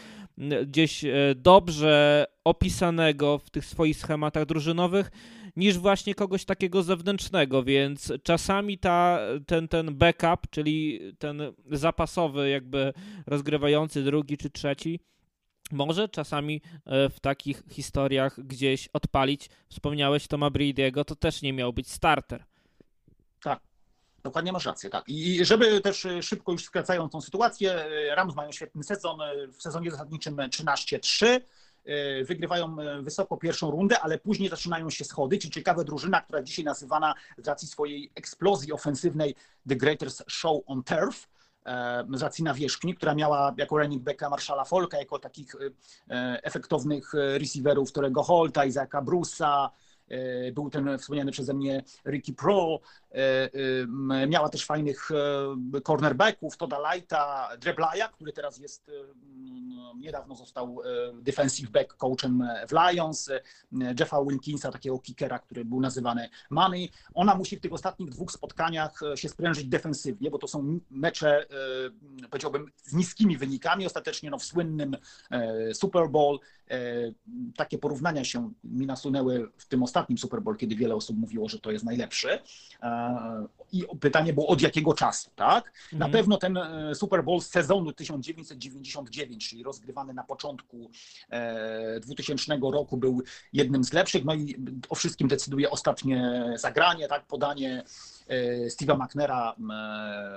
gdzieś e, dobrze opisanego w tych swoich schematach drużynowych, niż właśnie kogoś takiego zewnętrznego, więc czasami ta, ten, ten backup, czyli ten zapasowy jakby rozgrywający drugi czy trzeci, może czasami e, w takich historiach gdzieś odpalić. Wspomniałeś Toma Brady'ego, to też nie miał być starter. Tak, dokładnie masz rację, tak. I żeby też e, szybko już skracając tą sytuację, e, Rams mają świetny sezon, w sezonie zasadniczym 13-3, wygrywają wysoko pierwszą rundę, ale później zaczynają się schody, czyli ciekawa drużyna, która dzisiaj nazywana z racji swojej eksplozji ofensywnej The Greatest Show on Turf, z racji nawierzchni, która miała jako running backa Marszala Folka, jako takich e, efektownych e, receiverów, którego Holta, Isaaca Brusa, e, był ten wspomniany przeze mnie Ricky Pro, miała też fajnych cornerbacków, Toda Lighta, Dreblaja, który teraz jest niedawno został defensive back coachem w Lions, Jeffa Wilkinsa, takiego kickera, który był nazywany Money. Ona musi w tych ostatnich dwóch spotkaniach się sprężyć defensywnie, bo to są mecze, powiedziałbym, z niskimi wynikami. Ostatecznie no, w słynnym Super Bowl takie porównania się mi nasunęły w tym ostatnim Super Bowl, kiedy wiele osób mówiło, że to jest najlepszy. I pytanie było od jakiego czasu, tak? Mhm. Na pewno ten e, Super Bowl z sezonu 1999, czyli rozgrywany na początku 2000 e, roku, był jednym z lepszych. No i o wszystkim decyduje ostatnie zagranie, tak? Podanie e, Steve'a McNaira,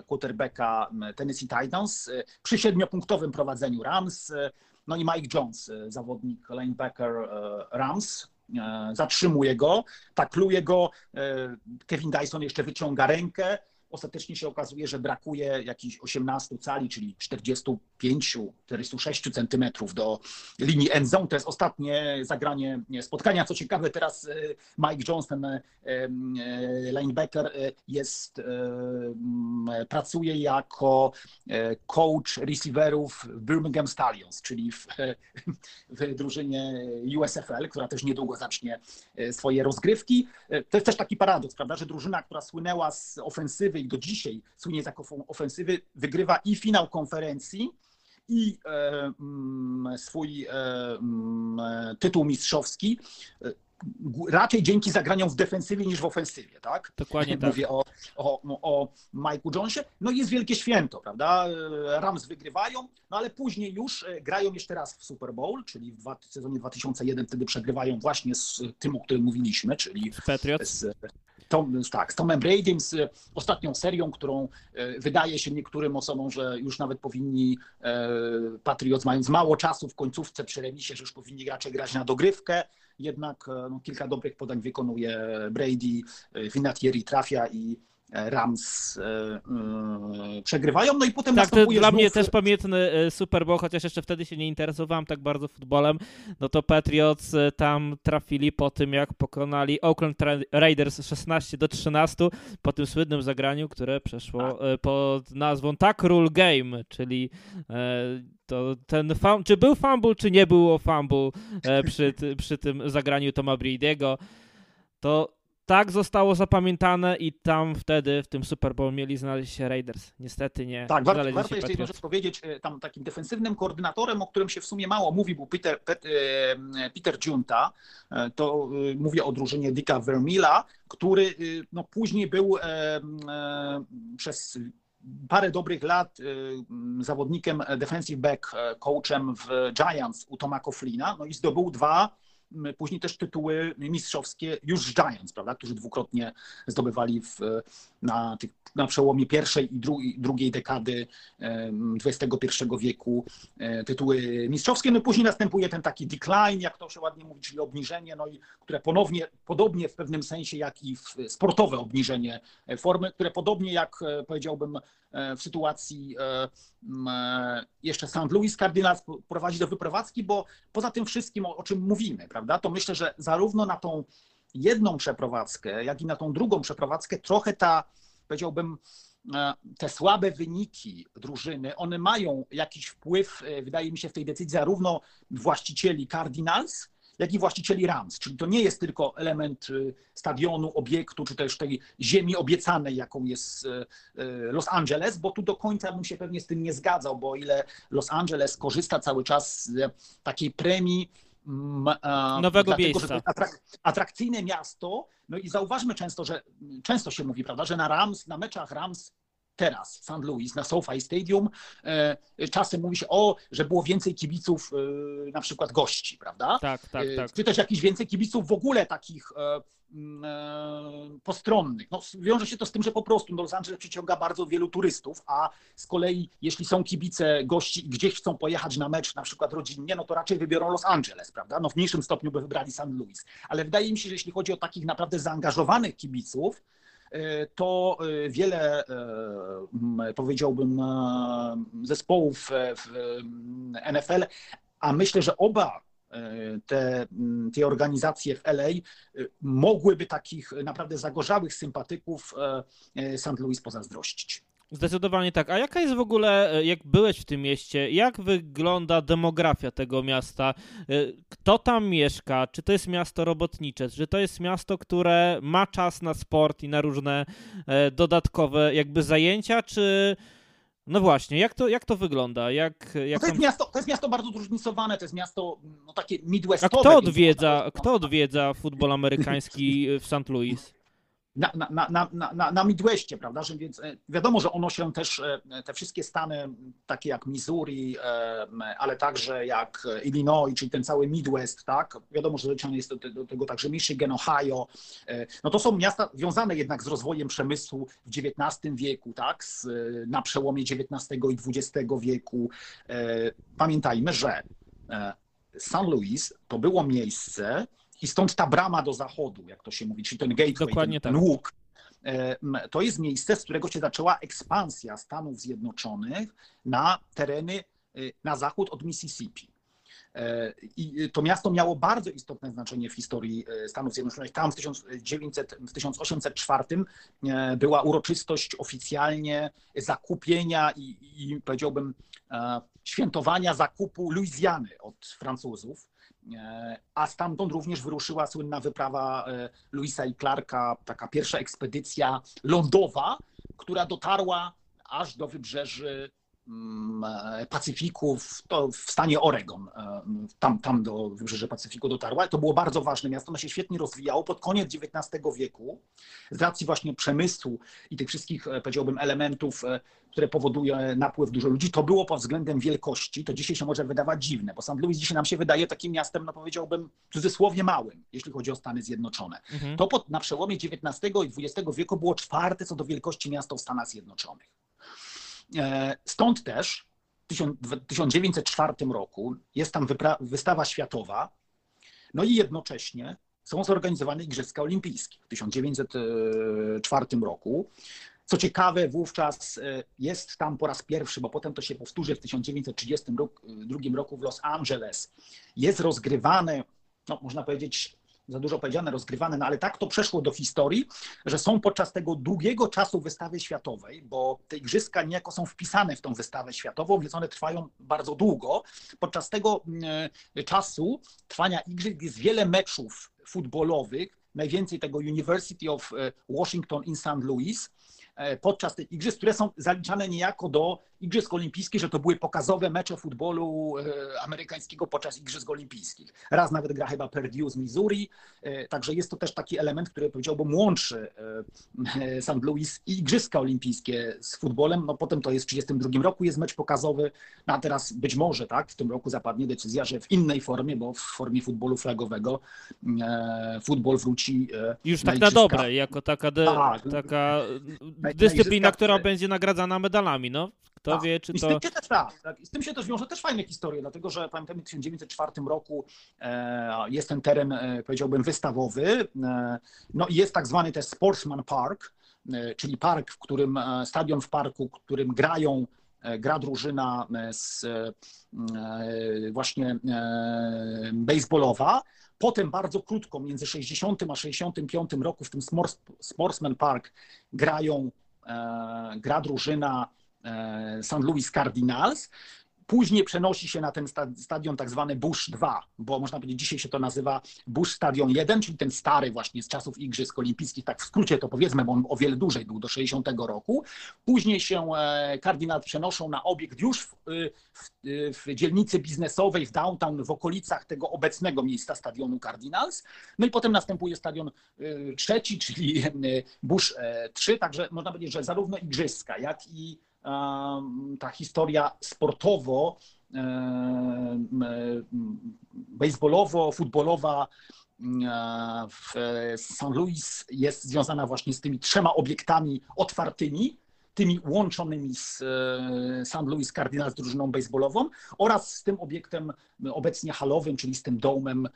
quarterbacka Tennessee Titans, przy siedmiopunktowym prowadzeniu Rams. No i Mike Jones, zawodnik linebacker Rams, zatrzymuje go, takluje go, e, Kevin Dyson jeszcze wyciąga rękę, ostatecznie się okazuje, że brakuje jakichś 18 cali, czyli 45-46 centymetrów do linii endzone. To jest ostatnie zagranie spotkania. Co ciekawe, teraz e, Mike Jones, e, e, linebacker, jest, pracuje jako coach receiverów Birmingham Stallions, czyli w, w drużynie USFL, która też niedługo zacznie swoje rozgrywki. To jest też taki paradoks, prawda, że drużyna, która słynęła z ofensywy i do dzisiaj słynie z ofensywy, wygrywa i finał konferencji, i e, mm, swój e, mm, tytuł mistrzowski e, raczej dzięki zagraniom w defensywie niż w ofensywie, tak? Dokładnie tak. Mówię o, o, o Mike'u Jonesie. No i jest wielkie święto, prawda? Rams wygrywają, no ale później już grają jeszcze raz w Super Bowl, czyli w sezonie 2001 wtedy przegrywają właśnie z tym, o którym mówiliśmy, czyli Patriots. z Tom, tak, z Tomem Bradym, z ostatnią serią, którą e, wydaje się niektórym osobom, że już nawet powinni e, Patriots, mając mało czasu w końcówce przy remisie, że już powinni raczej grać na dogrywkę. Jednak e, no, kilka dobrych podań wykonuje Brady, Vinatieri trafia i Rams e, e, przegrywają, no i potem tak, następuje to dla znów... mnie też pamiętny e, Super Bowl, chociaż jeszcze wtedy się nie interesowałem tak bardzo futbolem, no to Patriots tam trafili po tym, jak pokonali Oakland Raiders 16 do 13, po tym słynnym zagraniu, które przeszło tak. pod nazwą Tak Rule Game, czyli to ten czy był fumble, czy nie było fumble przy, przy tym zagraniu Toma Brady'ego, to tak zostało zapamiętane i tam wtedy w tym Super Bowl mieli znaleźć się Raiders. Niestety nie. Tak, warto, warto jeszcze jedną rzecz powiedzieć. E, tam takim defensywnym koordynatorem, o którym się w sumie mało mówi, był Peter, Peter, Peter Giunta. E, to e, mówię o drużynie Dicka Vermila, który no, później był przez parę dobrych lat zawodnikiem defensive back coachem w Giants u Toma Coughlina, no i zdobył dwa później też tytuły mistrzowskie już Giants, prawda, którzy dwukrotnie zdobywali w, na, tych, na przełomie pierwszej i drugiej, drugiej dekady XXI wieku e, tytuły mistrzowskie. No później następuje ten taki decline, jak to się ładnie mówi, czyli obniżenie, no i które ponownie, podobnie w pewnym sensie jak i sportowe obniżenie formy, które podobnie jak e, powiedziałbym e, w sytuacji jeszcze St. Louis Cardinals prowadzi do wyprowadzki, bo poza tym wszystkim, o czym mówimy, prawda, to myślę, że zarówno na tą jedną przeprowadzkę, jak i na tą drugą przeprowadzkę trochę ta, powiedziałbym, e, te słabe wyniki drużyny, one mają jakiś wpływ, e, wydaje mi się, w tej decyzji zarówno właścicieli Cardinals, jak i właścicieli Rams. Czyli to nie jest tylko element e, stadionu, obiektu, czy też tej ziemi obiecanej, jaką jest Los Angeles, bo tu do końca bym się pewnie z tym nie zgadzał, bo o ile Los Angeles korzysta cały czas z takiej premii, nowego dlatego, miejsca. Atrak atrakcyjne miasto. No i zauważmy często, że często się mówi, prawda, że na Rams, na meczach Rams teraz w St. Louis na SoFi Stadium e, czasem mówi się o, że było więcej kibiców e, na przykład gości, prawda? Tak, tak, e, tak. Czy też jakiś więcej kibiców w ogóle takich postronnych. No, wiąże się to z tym, że po prostu Los Angeles przyciąga bardzo wielu turystów, a z kolei jeśli są kibice gości i gdzieś chcą pojechać na mecz, na przykład rodzinnie, no to raczej wybiorą Los Angeles, prawda? No w mniejszym stopniu by wybrali St. Louis. Ale wydaje mi się, że jeśli chodzi o takich naprawdę zaangażowanych kibiców, to e, wiele, e, powiedziałbym, zespołów w NFL, a myślę, że oba te, te organizacje w LA mogłyby takich naprawdę zagorzałych sympatyków St. Louis pozazdrościć. Zdecydowanie tak. A jaka jest w ogóle, e, jak byłeś w tym mieście, jak wygląda demografia tego miasta? E, kto tam mieszka? Czy to jest miasto robotnicze? Czy to jest miasto, które ma czas na sport i na różne e, dodatkowe jakby zajęcia? Czy no właśnie, jak to, jak to wygląda? Jak, jak no to, jest tam... miasto, to jest miasto bardzo zróżnicowane, to jest miasto no, takie midwestowe. A kto odwiedza, kto odwiedza futbol amerykański w St. Louis? Na, na, na, na, na Midwestie, prawda? Że więc e, wiadomo, że ono się też, e, te wszystkie stany, takie jak Missouri, e, ale także jak Illinois, czyli ten cały Midwest, tak? Wiadomo, że dociągnie jest do, do tego także Michigan, Ohio. No to są miasta związane jednak z rozwojem przemysłu w XIX wieku, tak? Z, na przełomie XIX i XX wieku. Pamiętajmy, że St. Louis to było miejsce, i stąd ta brama do zachodu, jak to się mówi, czyli ten gateway, Dokładnie ten, ten tak. łuk. E, to jest miejsce, z którego się zaczęła ekspansja Stanów Zjednoczonych na tereny e, na zachód od Mississippi. E, I to miasto miało bardzo istotne znaczenie w historii Stanów Zjednoczonych. Tam w, 1900, w 1804 była uroczystość oficjalnie zakupienia i, i powiedziałbym świętowania zakupu Luizjany od Francuzów. E, a stamtąd również wyruszyła słynna wyprawa e, Louisa i Clarka, taka pierwsza ekspedycja lądowa, która dotarła aż do wybrzeży Pacyfiku, w, to w stanie Oregon, tam, tam do wybrzeża Pacyfiku dotarła. To było bardzo ważne miasto, ono się świetnie rozwijało pod koniec XIX wieku z racji właśnie przemysłu i tych wszystkich, powiedziałbym, elementów które powoduje napływ dużo ludzi. To było pod względem wielkości, to dzisiaj się może wydawać dziwne, bo St. Louis dzisiaj nam się wydaje takim miastem, no powiedziałbym, w cudzysłowie małym, jeśli chodzi o Stany Zjednoczone. Mhm. To pod, na przełomie XIX i XX wieku było czwarte co do wielkości miasto w Stanach Zjednoczonych. E, stąd też w 1904 roku jest tam wystawa światowa, no i jednocześnie są zorganizowane Igrzyska Olimpijskie w 1904 roku. Co ciekawe, wówczas e, jest tam po raz pierwszy, bo potem to się powtórzy w 1932 roku w Los Angeles, jest rozgrywane, no można powiedzieć, za dużo powiedziane, rozgrywane, no ale tak to przeszło do historii, że są podczas tego długiego czasu wystawy światowej, bo te igrzyska niejako są wpisane w tą wystawę światową, więc one trwają bardzo długo. Podczas tego e, czasu trwania igrzysk jest wiele meczów futbolowych, najwięcej tego University of e, Washington in St. Louis, E, podczas tych igrzysk, które są zaliczane niejako do Igrzysk Olimpijskich, że to były pokazowe mecze futbolu e, amerykańskiego podczas Igrzysk Olimpijskich. Raz nawet gra chyba Purdue z Missouri, e, także jest to też taki element, który powiedziałbym łączy St. Louis i Igrzyska Olimpijskie z futbolem. No potem to jest w 1932 roku, jest mecz pokazowy, no a teraz być może tak, w tym roku zapadnie decyzja, że w innej formie, bo w formie futbolu flagowego futbol wróci Już na tak igrzyska. na dobre, jako taka, de, tak, taka dyscyplina, która będzie nagradzana medalami, no. Kto tak. wie, czy I to... Z tym, się też, tak, tak. z tym się też wiąże też fajne historie, dlatego że pamiętamy w 1904 roku e, jest ten teren, e, powiedziałbym, wystawowy. E, no i jest tak zwany też Sportsman Park, e, czyli park, w którym, e, stadion w parku, w którym grają e, gra drużyna z, właśnie baseballowa. Potem bardzo krótko, między 60 a 65 roku w tym Sportsman Park grają, gra drużyna St. Louis Cardinals. Później przenosi się na ten stadion tak zwany Bush 2, bo można powiedzieć, dzisiaj się to nazywa Bush Stadion 1, czyli ten stary właśnie z czasów Igrzysk Olimpijskich, tak w skrócie to powiedzmy, bo on o wiele dłużej był, do 60 roku. Później się e, Cardinals przenoszą na obiekt już w, w, w dzielnicy biznesowej, w downtown, w okolicach tego obecnego miejsca stadionu Cardinals. No i potem następuje stadion e, trzeci, czyli Bush 3, także można powiedzieć, że zarówno Igrzyska, jak i ta historia sportowo, baseballowo, futbolowa w St. Louis jest związana właśnie z tymi trzema obiektami otwartymi, tymi łączonymi z e, St. Louis Cardinals drużyną baseballową oraz z tym obiektem obecnie halowym, czyli z tym domem,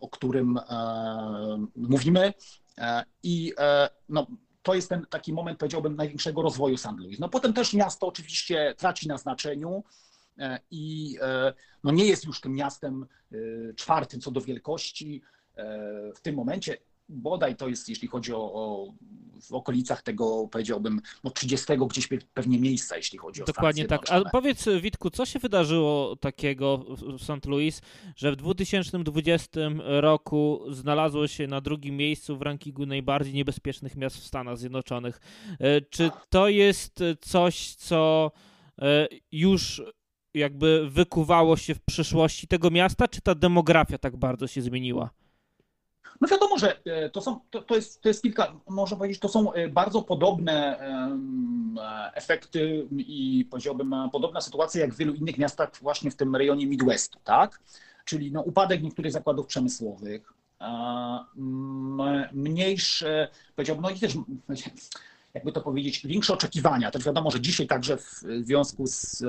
o którym e, mówimy. E, I no, to jest ten taki moment, powiedziałbym, największego rozwoju St. Louis. No potem też miasto oczywiście traci na znaczeniu e, i e, no nie jest już tym miastem e, czwartym co do wielkości w tym momencie. Bodaj to jest, jeśli chodzi o, o w okolicach tego, powiedziałbym, no 30 gdzieś pewnie miejsca, jeśli chodzi o Dokładnie tak. A powiedz, Witku, co się wydarzyło takiego w St. Louis, że w 2020 roku znalazło się na drugim miejscu w rankingu najbardziej niebezpiecznych miast w Stanach Zjednoczonych? E, czy to jest coś, co e, już jakby wykuwało się w przyszłości tego miasta, czy ta demografia tak bardzo się zmieniła? No wiadomo, że e, to, są, to, to, jest, to jest kilka, można powiedzieć, to są e, bardzo podobne e, efekty i powiedziałbym podobna sytuacja jak w wielu innych miastach właśnie w tym rejonie Midwestu, tak? Czyli no, upadek niektórych zakładów przemysłowych, mniejsze, powiedziałbym, no i też jakby to powiedzieć, większe oczekiwania. Też wiadomo, że dzisiaj także w związku z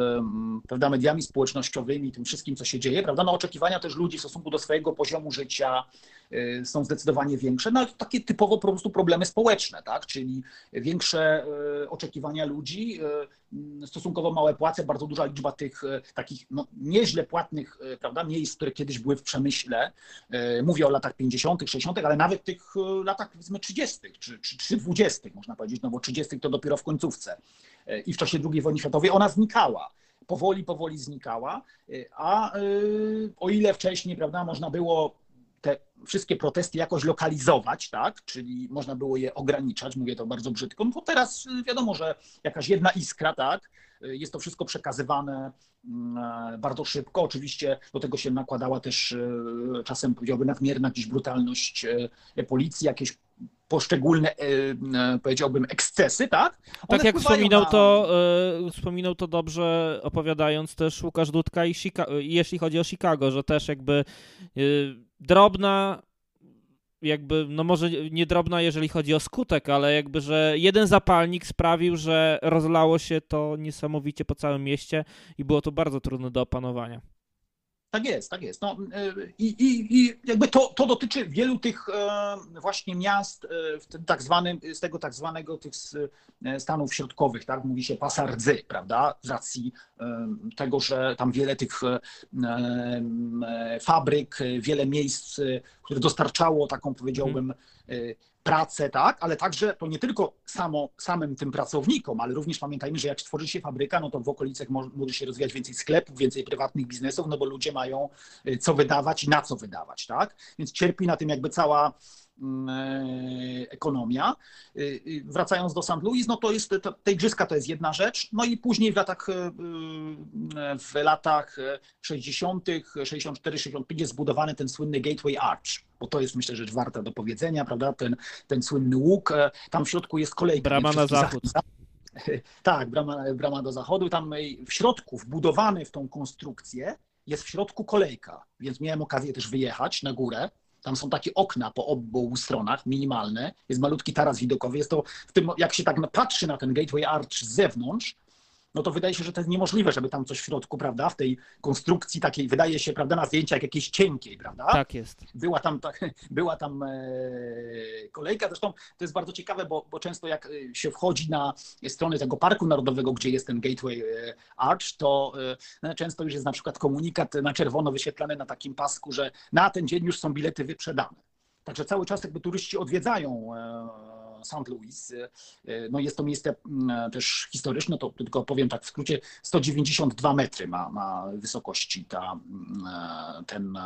prawda, mediami społecznościowymi, tym wszystkim, co się dzieje, prawda, no oczekiwania też ludzi w stosunku do swojego poziomu życia y, są zdecydowanie większe, no takie typowo po prostu problemy społeczne, tak, czyli większe y, oczekiwania ludzi, y, stosunkowo małe płace, bardzo duża liczba tych takich no, nieźle płatnych prawda, miejsc, które kiedyś były w przemyśle. Mówię o latach 50., 60., ale nawet tych latach powiedzmy 30. czy, czy, czy 20., można powiedzieć, no bo 30. to dopiero w końcówce e, i w czasie II wojny światowej, ona znikała. Powoli, powoli znikała, e, a e, o ile wcześniej, prawda, można było te wszystkie protesty jakoś lokalizować, tak, czyli można było je ograniczać, mówię to bardzo brzydko, to teraz wiadomo, że jakaś jedna iskra, tak, jest to wszystko przekazywane mm, bardzo szybko. Oczywiście do tego się nakładała też czasem, powiedziałbym, nadmierna gdzieś brutalność policji, jakieś poszczególne, e, e, powiedziałbym, ekscesy, tak? One tak jak wspominał, na... to, e, wspominał to dobrze, opowiadając też Łukasz Dudka, i jeśli chodzi o Chicago, że też jakby drobna jakby, no może nie drobna, jeżeli chodzi o skutek, ale jakby, że jeden zapalnik sprawił, że rozlało się to niesamowicie po całym mieście i było to bardzo trudne do opanowania. Tak jest, tak jest. No, y, i, i, I jakby to, to dotyczy wielu tych e, właśnie miast e, w tak zwanym, z tego tak zwanego tych e, stanów środkowych, tak? Mówi się pasardzy, prawda? Z racji tego, że tam wiele tych fabryk, wiele miejsc, które dostarczało taką powiedziałbym pracę, tak, ale także to nie tylko samo, samym tym pracownikom, ale również pamiętajmy, że jak tworzy się fabryka, no to w okolicach może się rozwijać więcej sklepów, więcej prywatnych biznesów, no bo ludzie mają y, co wydawać i na co wydawać, tak? Więc cierpi na tym jakby cała mm, e, ekonomia. Y, y, wracając do St. Louis, no to jest, to, te igrzyska to jest jedna rzecz, no i później w latach, w latach 60., 64, 65 jest zbudowany ten słynny Gateway Arch, bo to jest myślę rzecz warta do powiedzenia, prawda? Ten, ten słynny łuk, e, tam w środku jest kolejka. Brama na zachód. Tak, brama, brama do zachodu. Tam w środku, wbudowany w tą konstrukcję, jest w środku kolejka, więc miałem okazję też wyjechać na górę. Tam są takie okna po obu stronach, minimalne. Jest malutki taras widokowy. Jest to w tym, jak się tak patrzy na ten Gateway Arch z zewnątrz, no to wydaje się, że to jest niemożliwe, żeby tam coś w środku, prawda, w tej konstrukcji takiej, wydaje się, prawda, na zdjęciach jakiejś cienkiej, prawda? Tak jest. Była tam, ta, była tam e, kolejka, zresztą to jest bardzo ciekawe, bo, bo często jak e, się wchodzi na stronę tego Parku Narodowego, gdzie jest ten Gateway e, Arch, to no, często już jest na przykład komunikat na czerwono wyświetlany na takim pasku, że na ten dzień już są bilety wyprzedane. Także cały czas jakby turyści odwiedzają St. Louis. Y, y, no jest to miejsce mm, też historyczne, to tylko powiem tak w skrócie, 192 metry ma, ma wysokości ta, mm, ten,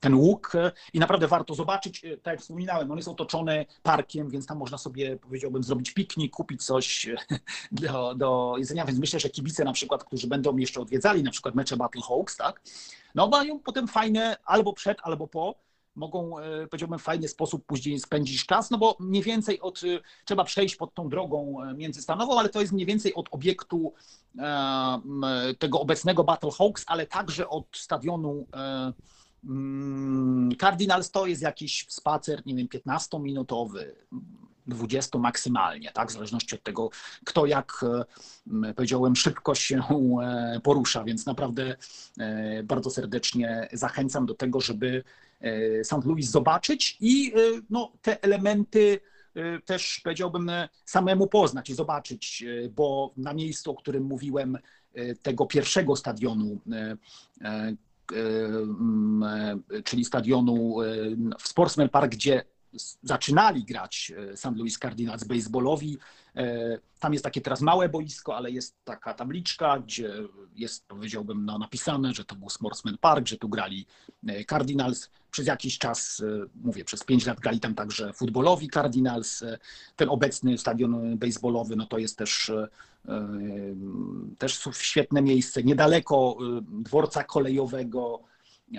ten łuk i naprawdę warto zobaczyć. Y, tak jak wspominałem, on jest otoczony parkiem, więc tam można sobie, powiedziałbym, zrobić piknik, kupić coś do, do jedzenia, więc myślę, że kibice na przykład, którzy będą jeszcze odwiedzali na przykład mecze Battle Hawks, tak, no mają potem fajne albo przed, albo po mogą, e, powiedziałbym, w fajny sposób później spędzić czas, no bo mniej więcej od, e, trzeba przejść pod tą drogą e, międzystanową, ale to jest mniej więcej od obiektu tego obecnego Battle Hawks, ale także od stadionu Cardinals to jest jakiś spacer, nie wiem, 15-minutowy, 20 maksymalnie, tak? W zależności od tego, kto jak powiedziałem, szybko się porusza, więc naprawdę bardzo serdecznie zachęcam do tego, żeby St. Louis zobaczyć i e, no, te elementy e, też powiedziałbym samemu poznać i zobaczyć, bo na miejscu, o którym mówiłem, tego pierwszego stadionu, czyli stadionu w Sportsman Park, gdzie zaczynali grać St. Louis Cardinals baseballowi. Tam jest takie teraz małe boisko, ale jest taka tabliczka, gdzie jest, powiedziałbym, no, napisane, że to był Sportsman Park, że tu grali Cardinals. Przez jakiś czas, mówię, przez pięć lat grali tam także futbolowi Cardinals. Ten obecny stadion baseballowy, no to jest też też świetne miejsce, niedaleko dworca kolejowego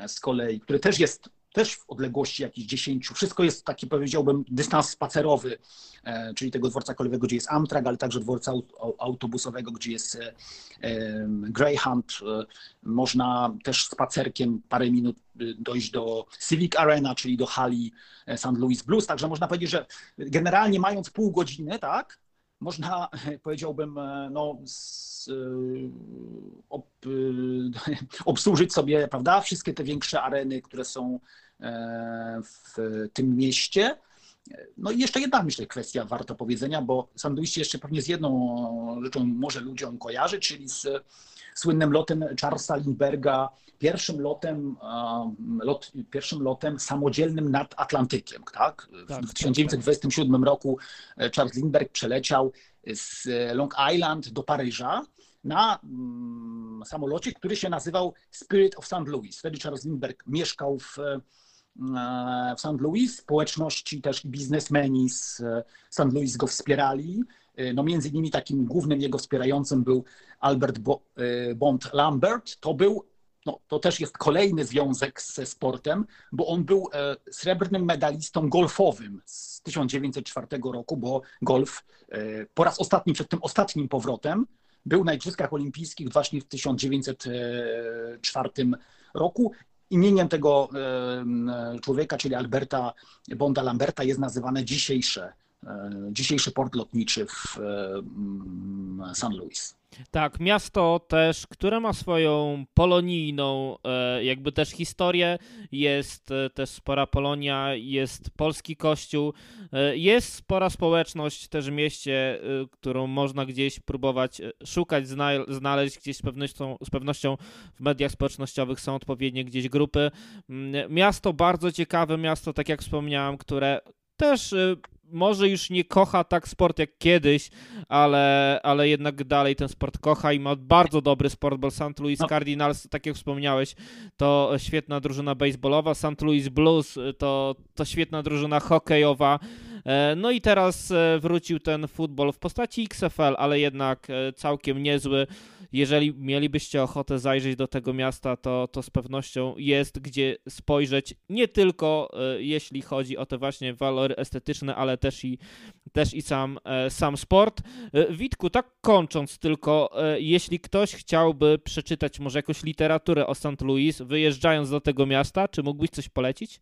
z kolei, który też jest też w odległości jakichś 10, wszystko jest taki powiedziałbym dystans spacerowy, e, czyli tego dworca kolejowego, gdzie jest Amtrak, ale także dworca autobusowego, gdzie jest e, Greyhound. E, można też spacerkiem parę minut dojść do Civic Arena, czyli do hali St. Louis Blues, także można powiedzieć, że generalnie mając pół godziny, tak, można, powiedziałbym, no, z, ob, obsłużyć sobie, prawda, wszystkie te większe areny, które są e, w tym mieście. No i jeszcze jedna, myślę, kwestia warto powiedzenia, bo St. jeszcze pewnie z jedną rzeczą może ludziom kojarzy, czyli z słynnym lotem Charlesa Lindberga, pierwszym lotem, lot, pierwszym lotem samodzielnym nad Atlantykiem. Tak? tak w 1927 tak, tak. roku e, Charles Lindbergh przeleciał z Long Island do Paryża na mm, samolocie, który się nazywał Spirit of St. Louis. Wtedy Charles Lindbergh mieszkał w, e, w St. Louis. Społeczności też biznesmeni z St. Louis go wspierali. E, no między innymi takim głównym jego wspierającym był Albert e, Bond Lambert. To był, no, to też jest kolejny związek ze sportem, bo on był srebrnym medalistą golfowym z 1904 roku, bo golf po raz ostatni przed tym ostatnim powrotem był na Igrzyskach Olimpijskich właśnie w 1904 roku. Imieniem tego człowieka, czyli Alberta Bonda Lamberta, jest nazywane dzisiejsze, e, dzisiejszy port lotniczy w St. Louis. Tak, miasto też, które ma swoją polonijną e, jakby też historię, jest e, też spora Polonia, jest polski kościół, e, jest spora społeczność też w mieście, którą można gdzieś próbować szukać, znaleźć gdzieś z pewnością, z pewnością w mediach społecznościowych są odpowiednie gdzieś grupy. Mm, miasto bardzo ciekawe, miasto, tak jak wspomniałem, które też może już nie kocha tak sport jak kiedyś, ale, ale jednak dalej ten sport kocha i ma bardzo dobry sport, bo St. Louis no. Cardinals, tak jak wspomniałeś, to świetna drużyna baseballowa, St. Louis Blues to, to świetna drużyna hokejowa. E, no i teraz e, wrócił ten futbol w postaci XFL, ale jednak e, całkiem niezły. Jeżeli mielibyście ochotę zajrzeć do tego miasta, to, to z pewnością jest gdzie spojrzeć, nie tylko jeśli chodzi o te właśnie walory estetyczne, ale też i, też i sam, sam sport. Witku, tak kończąc tylko, jeśli ktoś chciałby przeczytać może jakąś literaturę o St. Louis, wyjeżdżając do tego miasta, czy mógłbyś coś polecić?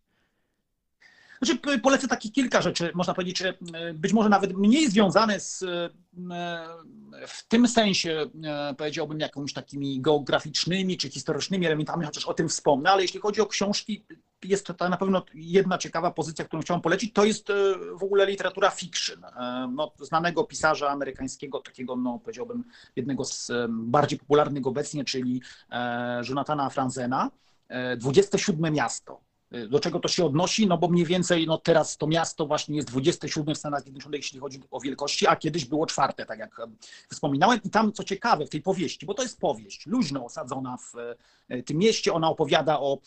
Znaczy, polecę takich kilka rzeczy, można powiedzieć, e, być może nawet mniej związane z, e, w tym sensie, e, powiedziałbym, jakimiś takimi geograficznymi czy historycznymi elementami, chociaż o tym wspomnę, ale jeśli chodzi o książki, jest to na pewno jedna ciekawa pozycja, którą chciałem polecić, to jest w ogóle literatura fiction. No, znanego pisarza amerykańskiego, takiego, no, powiedziałbym, jednego z bardziej popularnych obecnie, czyli Jonathana Franzena, 27 miasto. Do czego to się odnosi? No bo mniej więcej no teraz to miasto właśnie jest 27 w Stanach Zjednoczonych, jeśli chodzi o wielkości, a kiedyś było czwarte, tak jak wspominałem. I tam, co ciekawe w tej powieści, bo to jest powieść luźno osadzona w e, tym mieście, ona opowiada o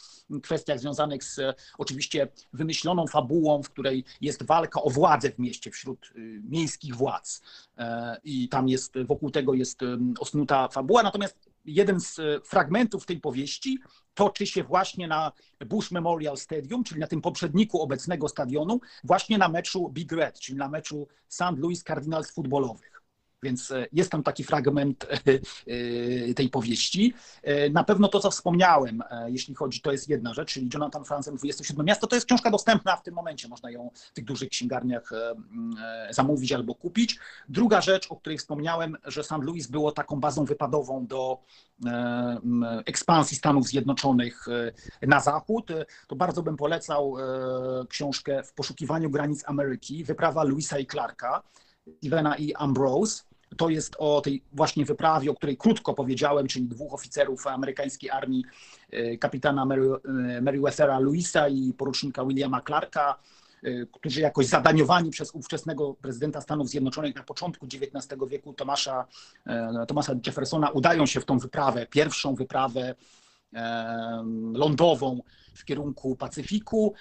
kwestiach związanych z oczywiście wymyśloną fabułą, w której jest walka o władzę w mieście wśród e, miejskich władz. E, I tam jest, wokół tego jest osnuta fabuła. Natomiast jeden z e, fragmentów tej powieści toczy się właśnie na Bush Memorial Stadium, czyli na tym poprzedniku obecnego stadionu, właśnie na meczu Big Red, czyli na meczu St. Louis Cardinals futbolowych. Więc e, jest tam taki fragment e, e, tej powieści. Na pewno to, co wspomniałem, jeśli chodzi, to jest jedna rzecz, czyli Jonathan Franzen 27 miasto, to jest książka dostępna w tym momencie, można ją w tych dużych księgarniach zamówić albo kupić. Druga rzecz, o której wspomniałem, że St. Louis było taką bazą wypadową do ekspansji Stanów Zjednoczonych na zachód, to bardzo bym polecał książkę W poszukiwaniu granic Ameryki, wyprawa Louisa i Clarka, Stevena i Ambrose. To jest o tej właśnie wyprawie, o której krótko powiedziałem, czyli dwóch oficerów amerykańskiej armii, e, kapitana e, Meriwethera Louisa i porucznika Williama Clarka. którzy jakoś zadaniowani przez ówczesnego prezydenta Stanów Zjednoczonych na początku XIX wieku, Tomasza, Thomasa Jeffersona, udają się w tą wyprawę, pierwszą wyprawę lądową w kierunku Pacyfiku,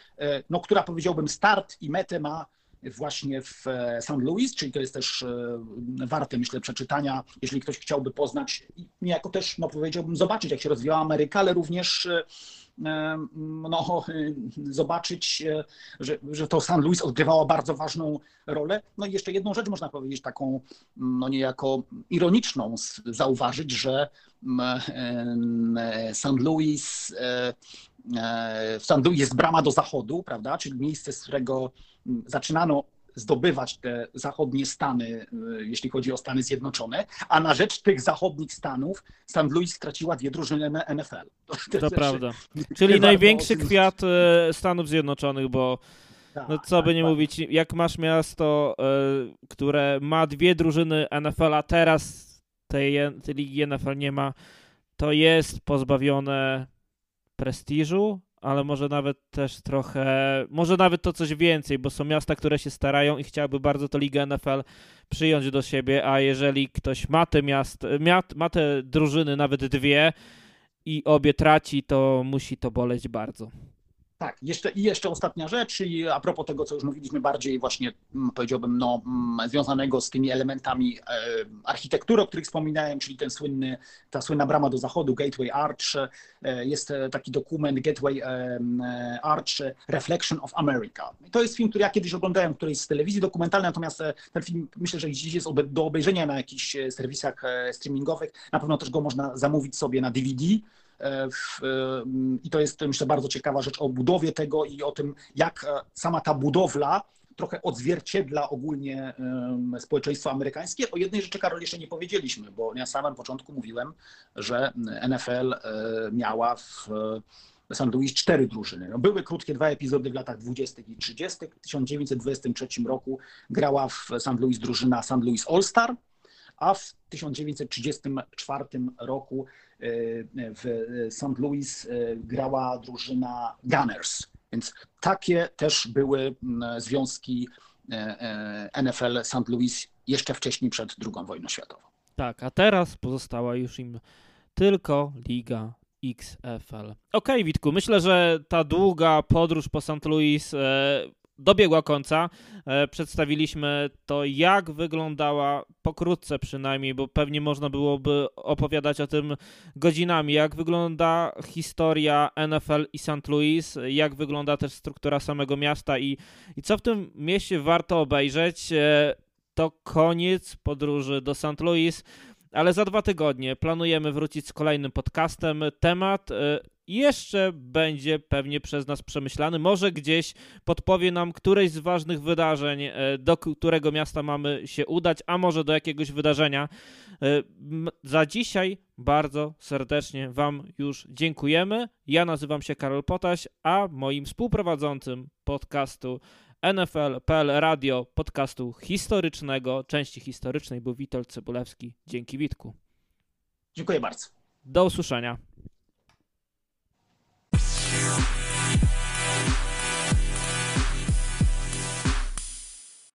no, która powiedziałbym start i metę ma właśnie w e, St. Louis, czyli to jest też e, warte, myślę, przeczytania, jeżeli ktoś chciałby poznać niejako też, no powiedziałbym, zobaczyć, jak się rozwijała Ameryka, ale również e, no, zobaczyć, że, że to St. Louis odgrywało bardzo ważną rolę. No i jeszcze jedną rzecz można powiedzieć, taką no niejako ironiczną, zauważyć, że St. Louis w St. Louis jest brama do zachodu, prawda, czyli miejsce, z którego zaczynano zdobywać te zachodnie Stany, y, jeśli chodzi o Stany Zjednoczone, a na rzecz tych zachodnich Stanów St. Louis straciła dwie drużyny NFL. To, to prawda. Czyli największy kwiat y, Stanów Zjednoczonych, bo tak, no co tak, by nie tak. mówić, jak masz miasto, y, które ma dwie drużyny NFL, a teraz tej, tej ligi NFL nie ma, to jest pozbawione prestiżu, ale może nawet też trochę, może nawet to coś więcej, bo są miasta, które się starają i chciałyby bardzo to Ligę NFL przyjąć do siebie, a jeżeli ktoś ma te miasta, ma te drużyny, nawet dwie i obie traci, to musi to boleć bardzo. Tak, jeszcze, i jeszcze ostatnia rzecz, i a propos tego, co już mówiliśmy, bardziej właśnie mm, powiedziałbym, no, mm, związanego z tymi elementami e, architektury, o których wspominałem, czyli ten słynny, ta słynna brama do zachodu, Gateway Arch. E, jest e, taki dokument Gateway Arch Reflection of America. To jest film, który ja kiedyś oglądałem, który jest z telewizji dokumentalnej, natomiast ten film myślę, że dziś jest do obejrzenia na jakichś serwisach streamingowych. Na pewno też go można zamówić sobie na DVD. E, I to jest, myślę, bardzo ciekawa rzecz o budowie tego i o tym, jak e, sama ta budowla trochę odzwierciedla ogólnie społeczeństwo amerykańskie. O jednej rzeczy, Karol, jeszcze nie powiedzieliśmy, bo na samym początku mówiłem, że NFL e, miała w St. Louis cztery drużyny. No, były krótkie dwa epizody w latach 20. i 30. W 1923 roku grała w St. Louis drużyna St. Louis All-Star, a w 1934 roku e, w St. Louis e, grała drużyna Gunners. Więc takie też były związki e, NFL St. Louis jeszcze wcześniej przed II wojną światową. Tak, a teraz pozostała już im tylko Liga XFL. Okej, okay, Witku, myślę, że ta długa podróż po St. Louis dobiegła końca. E, przedstawiliśmy to, jak wyglądała, pokrótce przynajmniej, bo pewnie można byłoby opowiadać o tym godzinami, jak wygląda historia NFL i St. Louis, jak wygląda też struktura samego miasta i, i co w tym mieście warto obejrzeć. E, to koniec podróży do St. Louis ale za dwa tygodnie planujemy wrócić z kolejnym podcastem. Temat e, jeszcze będzie pewnie przez nas przemyślany. Może gdzieś podpowie nam któreś z ważnych wydarzeń, e, do którego miasta mamy się udać, a może do jakiegoś wydarzenia. E, za dzisiaj bardzo serdecznie Wam już dziękujemy. Ja nazywam się Karol Potaś, a moim współprowadzącym podcastu NFL.pl Radio, podcastu historycznego, części historycznej był Witold Cybulewski. Dzięki Witku. Dziękuję bardzo. Do usłyszenia.